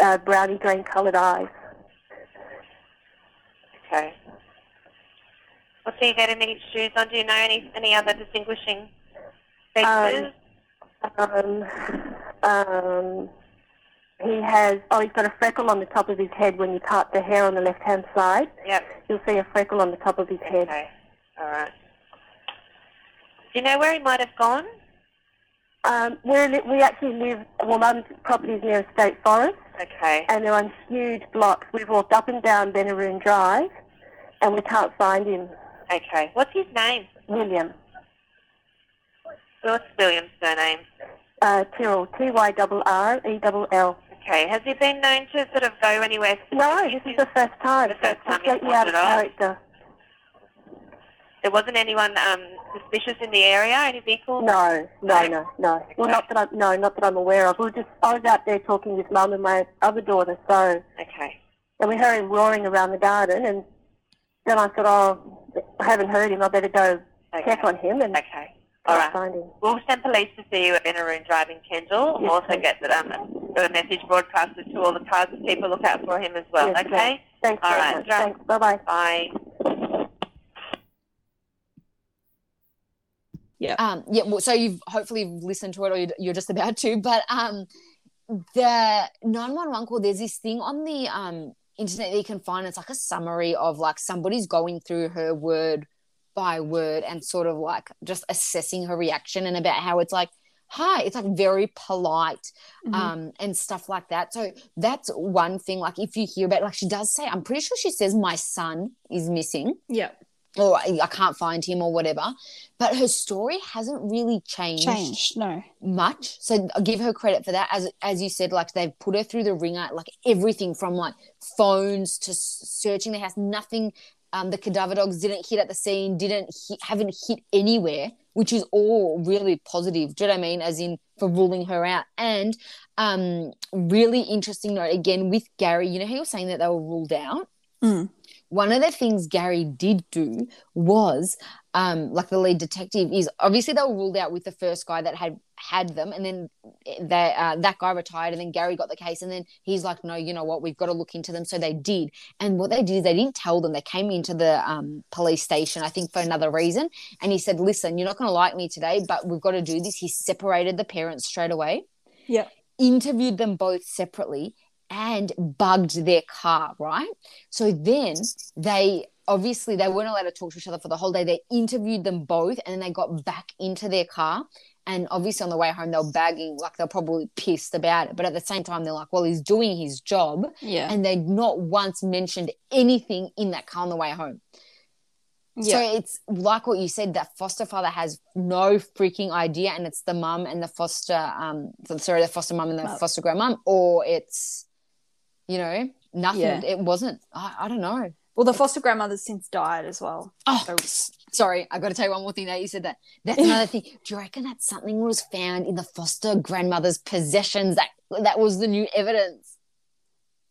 uh, browny green-coloured eyes. Okay. What's he got any shoes on? Do you know any any other distinguishing features? Um, um, he has, oh, he's got a freckle on the top of his head when you part the hair on the left-hand side. yep. You'll see a freckle on the top of his head. Okay. All right. Do you know where he might have gone? Um, we're, we actually live, well, Mum's property is near a state forest, Okay. and they're on huge blocks. We've walked up and down Benaroon Drive, and we can't find him. Okay. What's his name? William. What's William's surname? Uh, Tyrrell, T-Y-R-R-E-L-L. Okay. Has he been known to sort of go anywhere? No, this is the first time. The first time It's he's out of wandered off. character. There wasn't anyone um, suspicious in the area. Any vehicles? No, no, no, no. Well, not that I'm no, not that I'm aware of. We were just I was out there talking with Mum and my other daughter, so Okay. and we heard him roaring around the garden, and then I thought, oh, I haven't heard him. I better go Okay. check on him and Okay. All right. find him. We'll send police to see you at Benaroon Drive in Kendall. We'll also please. get the, um, the message broadcasted to all the cars to keep a lookout for him as well. Yes, okay? Thanks All right, much. Thanks. Bye bye. Bye. Um, yeah, well, so you've hopefully listened to it, or you're, just about to. But um, the nine one one call. There's this thing on the um internet that you can find. It's like a summary of like somebody's going through her word by word and sort of like just assessing her reaction and about how it's like hi it's like very polite Mhm. um and stuff like that so that's one thing like if you hear about like she does say i'm pretty sure she says my son is missing yeah. Or I I can't find him or whatever. But her story hasn't really changed, Changed. No. much. So I'll give her credit for that. As as you said, like they've put her through the ringer, like everything from like phones to searching the house. Nothing. Um, the cadaver dogs didn't hit at the scene. Didn't hit, haven't hit anywhere, which is all really positive. Do you know what I mean? As in for ruling her out. And um, really interesting note again with Gary. You know, he was saying that they were ruled out Mm. One of the things Gary did do was, um, like the lead detective is obviously they were ruled out with the first guy that had had them, and then they, uh, that guy retired, and then Gary got the case, and then he's like, no, you know what, we've got to look into them. So they did, and what they did is they didn't tell them. They came into the um, police station, I think, for another reason, and he said, listen, you're not going to like me today, but we've got to do this. He separated the parents straight away. Yeah. Interviewed them both separately and bugged their car, right? So then they obviously they weren't allowed to talk to each other for the whole day. They interviewed them both and then they got back into their car. And obviously on the way home, they were bagging, like they're probably pissed about it. But at the same time, they're like, well, he's doing his job. Yeah. And they not once mentioned anything in that car on the way home. Yeah. So it's like what you said that foster father has no freaking idea, and it's the mum and the foster, um, sorry, the foster mum and the Mum. foster grandmum, or it's, you know, nothing. Yeah. It wasn't. I, I don't know. well, the foster grandmother's since died as well. Oh, So- sorry, I got to tell you one more thing. Now you said that. That's another thing. Do you reckon that something was found in the foster grandmother's possessions? That that was the new evidence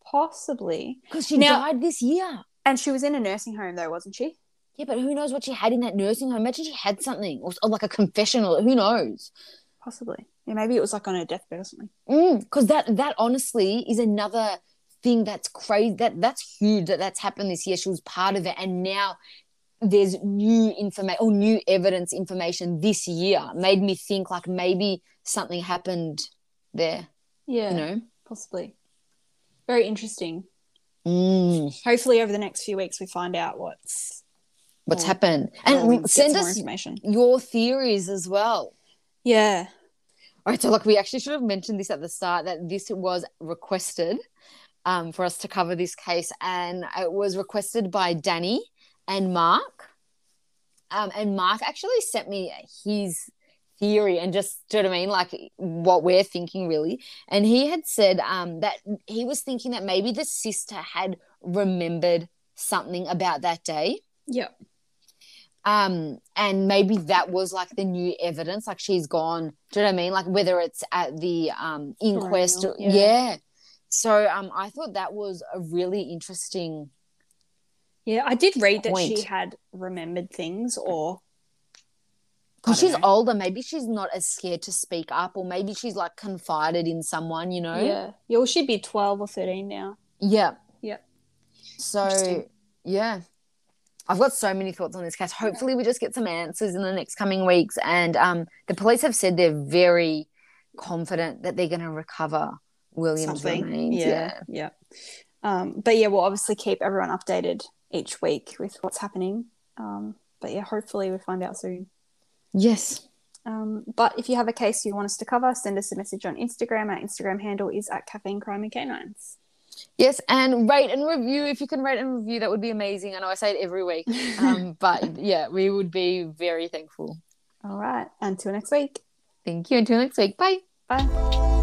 Possibly. because she Now- died this year. And she was in a nursing home though, wasn't she? Yeah, but who knows what she had in that nursing home? Imagine she had something, or, or like a confessional. Who knows? Possibly. Yeah, maybe it was like on her deathbed or something. Mm, because that that honestly is another thing that's crazy that that's huge that that's happened this year she was part of it and now there's new information or new evidence information this year made me think like maybe something happened there Yeah. you know Possibly. Very interesting. mm, Hopefully over the next few weeks we find out what's what's happened or we and get send us your theories as well Yeah. All right, so like we actually should have mentioned this at the start that this was requested um, for us to cover this case, and it was requested by Danny and Mark. Um, and Mark actually sent me his theory and just do you know what I mean, like what we're thinking really. And he had said um, that he was thinking that maybe the sister had remembered something about that day Yeah. um and maybe that was like the new evidence like she's gone do you know what i mean like whether it's at the um inquest or, yeah. yeah. So um i thought that was a really interesting Yeah. I did read that she had remembered things or because she's know. older maybe she's not as scared to speak up or maybe she's like confided in someone you know Yeah. Yeah, well she'd be twelve or thirteen now. yeah Yep. so yeah I've got so many thoughts on this case. Hopefully, we just get some answers in the next coming weeks. And um, the police have said they're very confident that they're going to recover Williams' Something. remains. Yeah. Yeah. Um, but yeah, we'll obviously keep everyone updated each week with what's happening. Um, but yeah, hopefully we find out soon. Yes. Um, but if you have a case you want us to cover, send us a message on Instagram. Our Instagram handle is at Caffeine Crime and Canines. Yes. And rate and review. If you can rate and review, that would be amazing. I know I say it every week. Um, but yeah, we would be very thankful. All right. Until next week. Thank you. Until next week. Bye. Bye.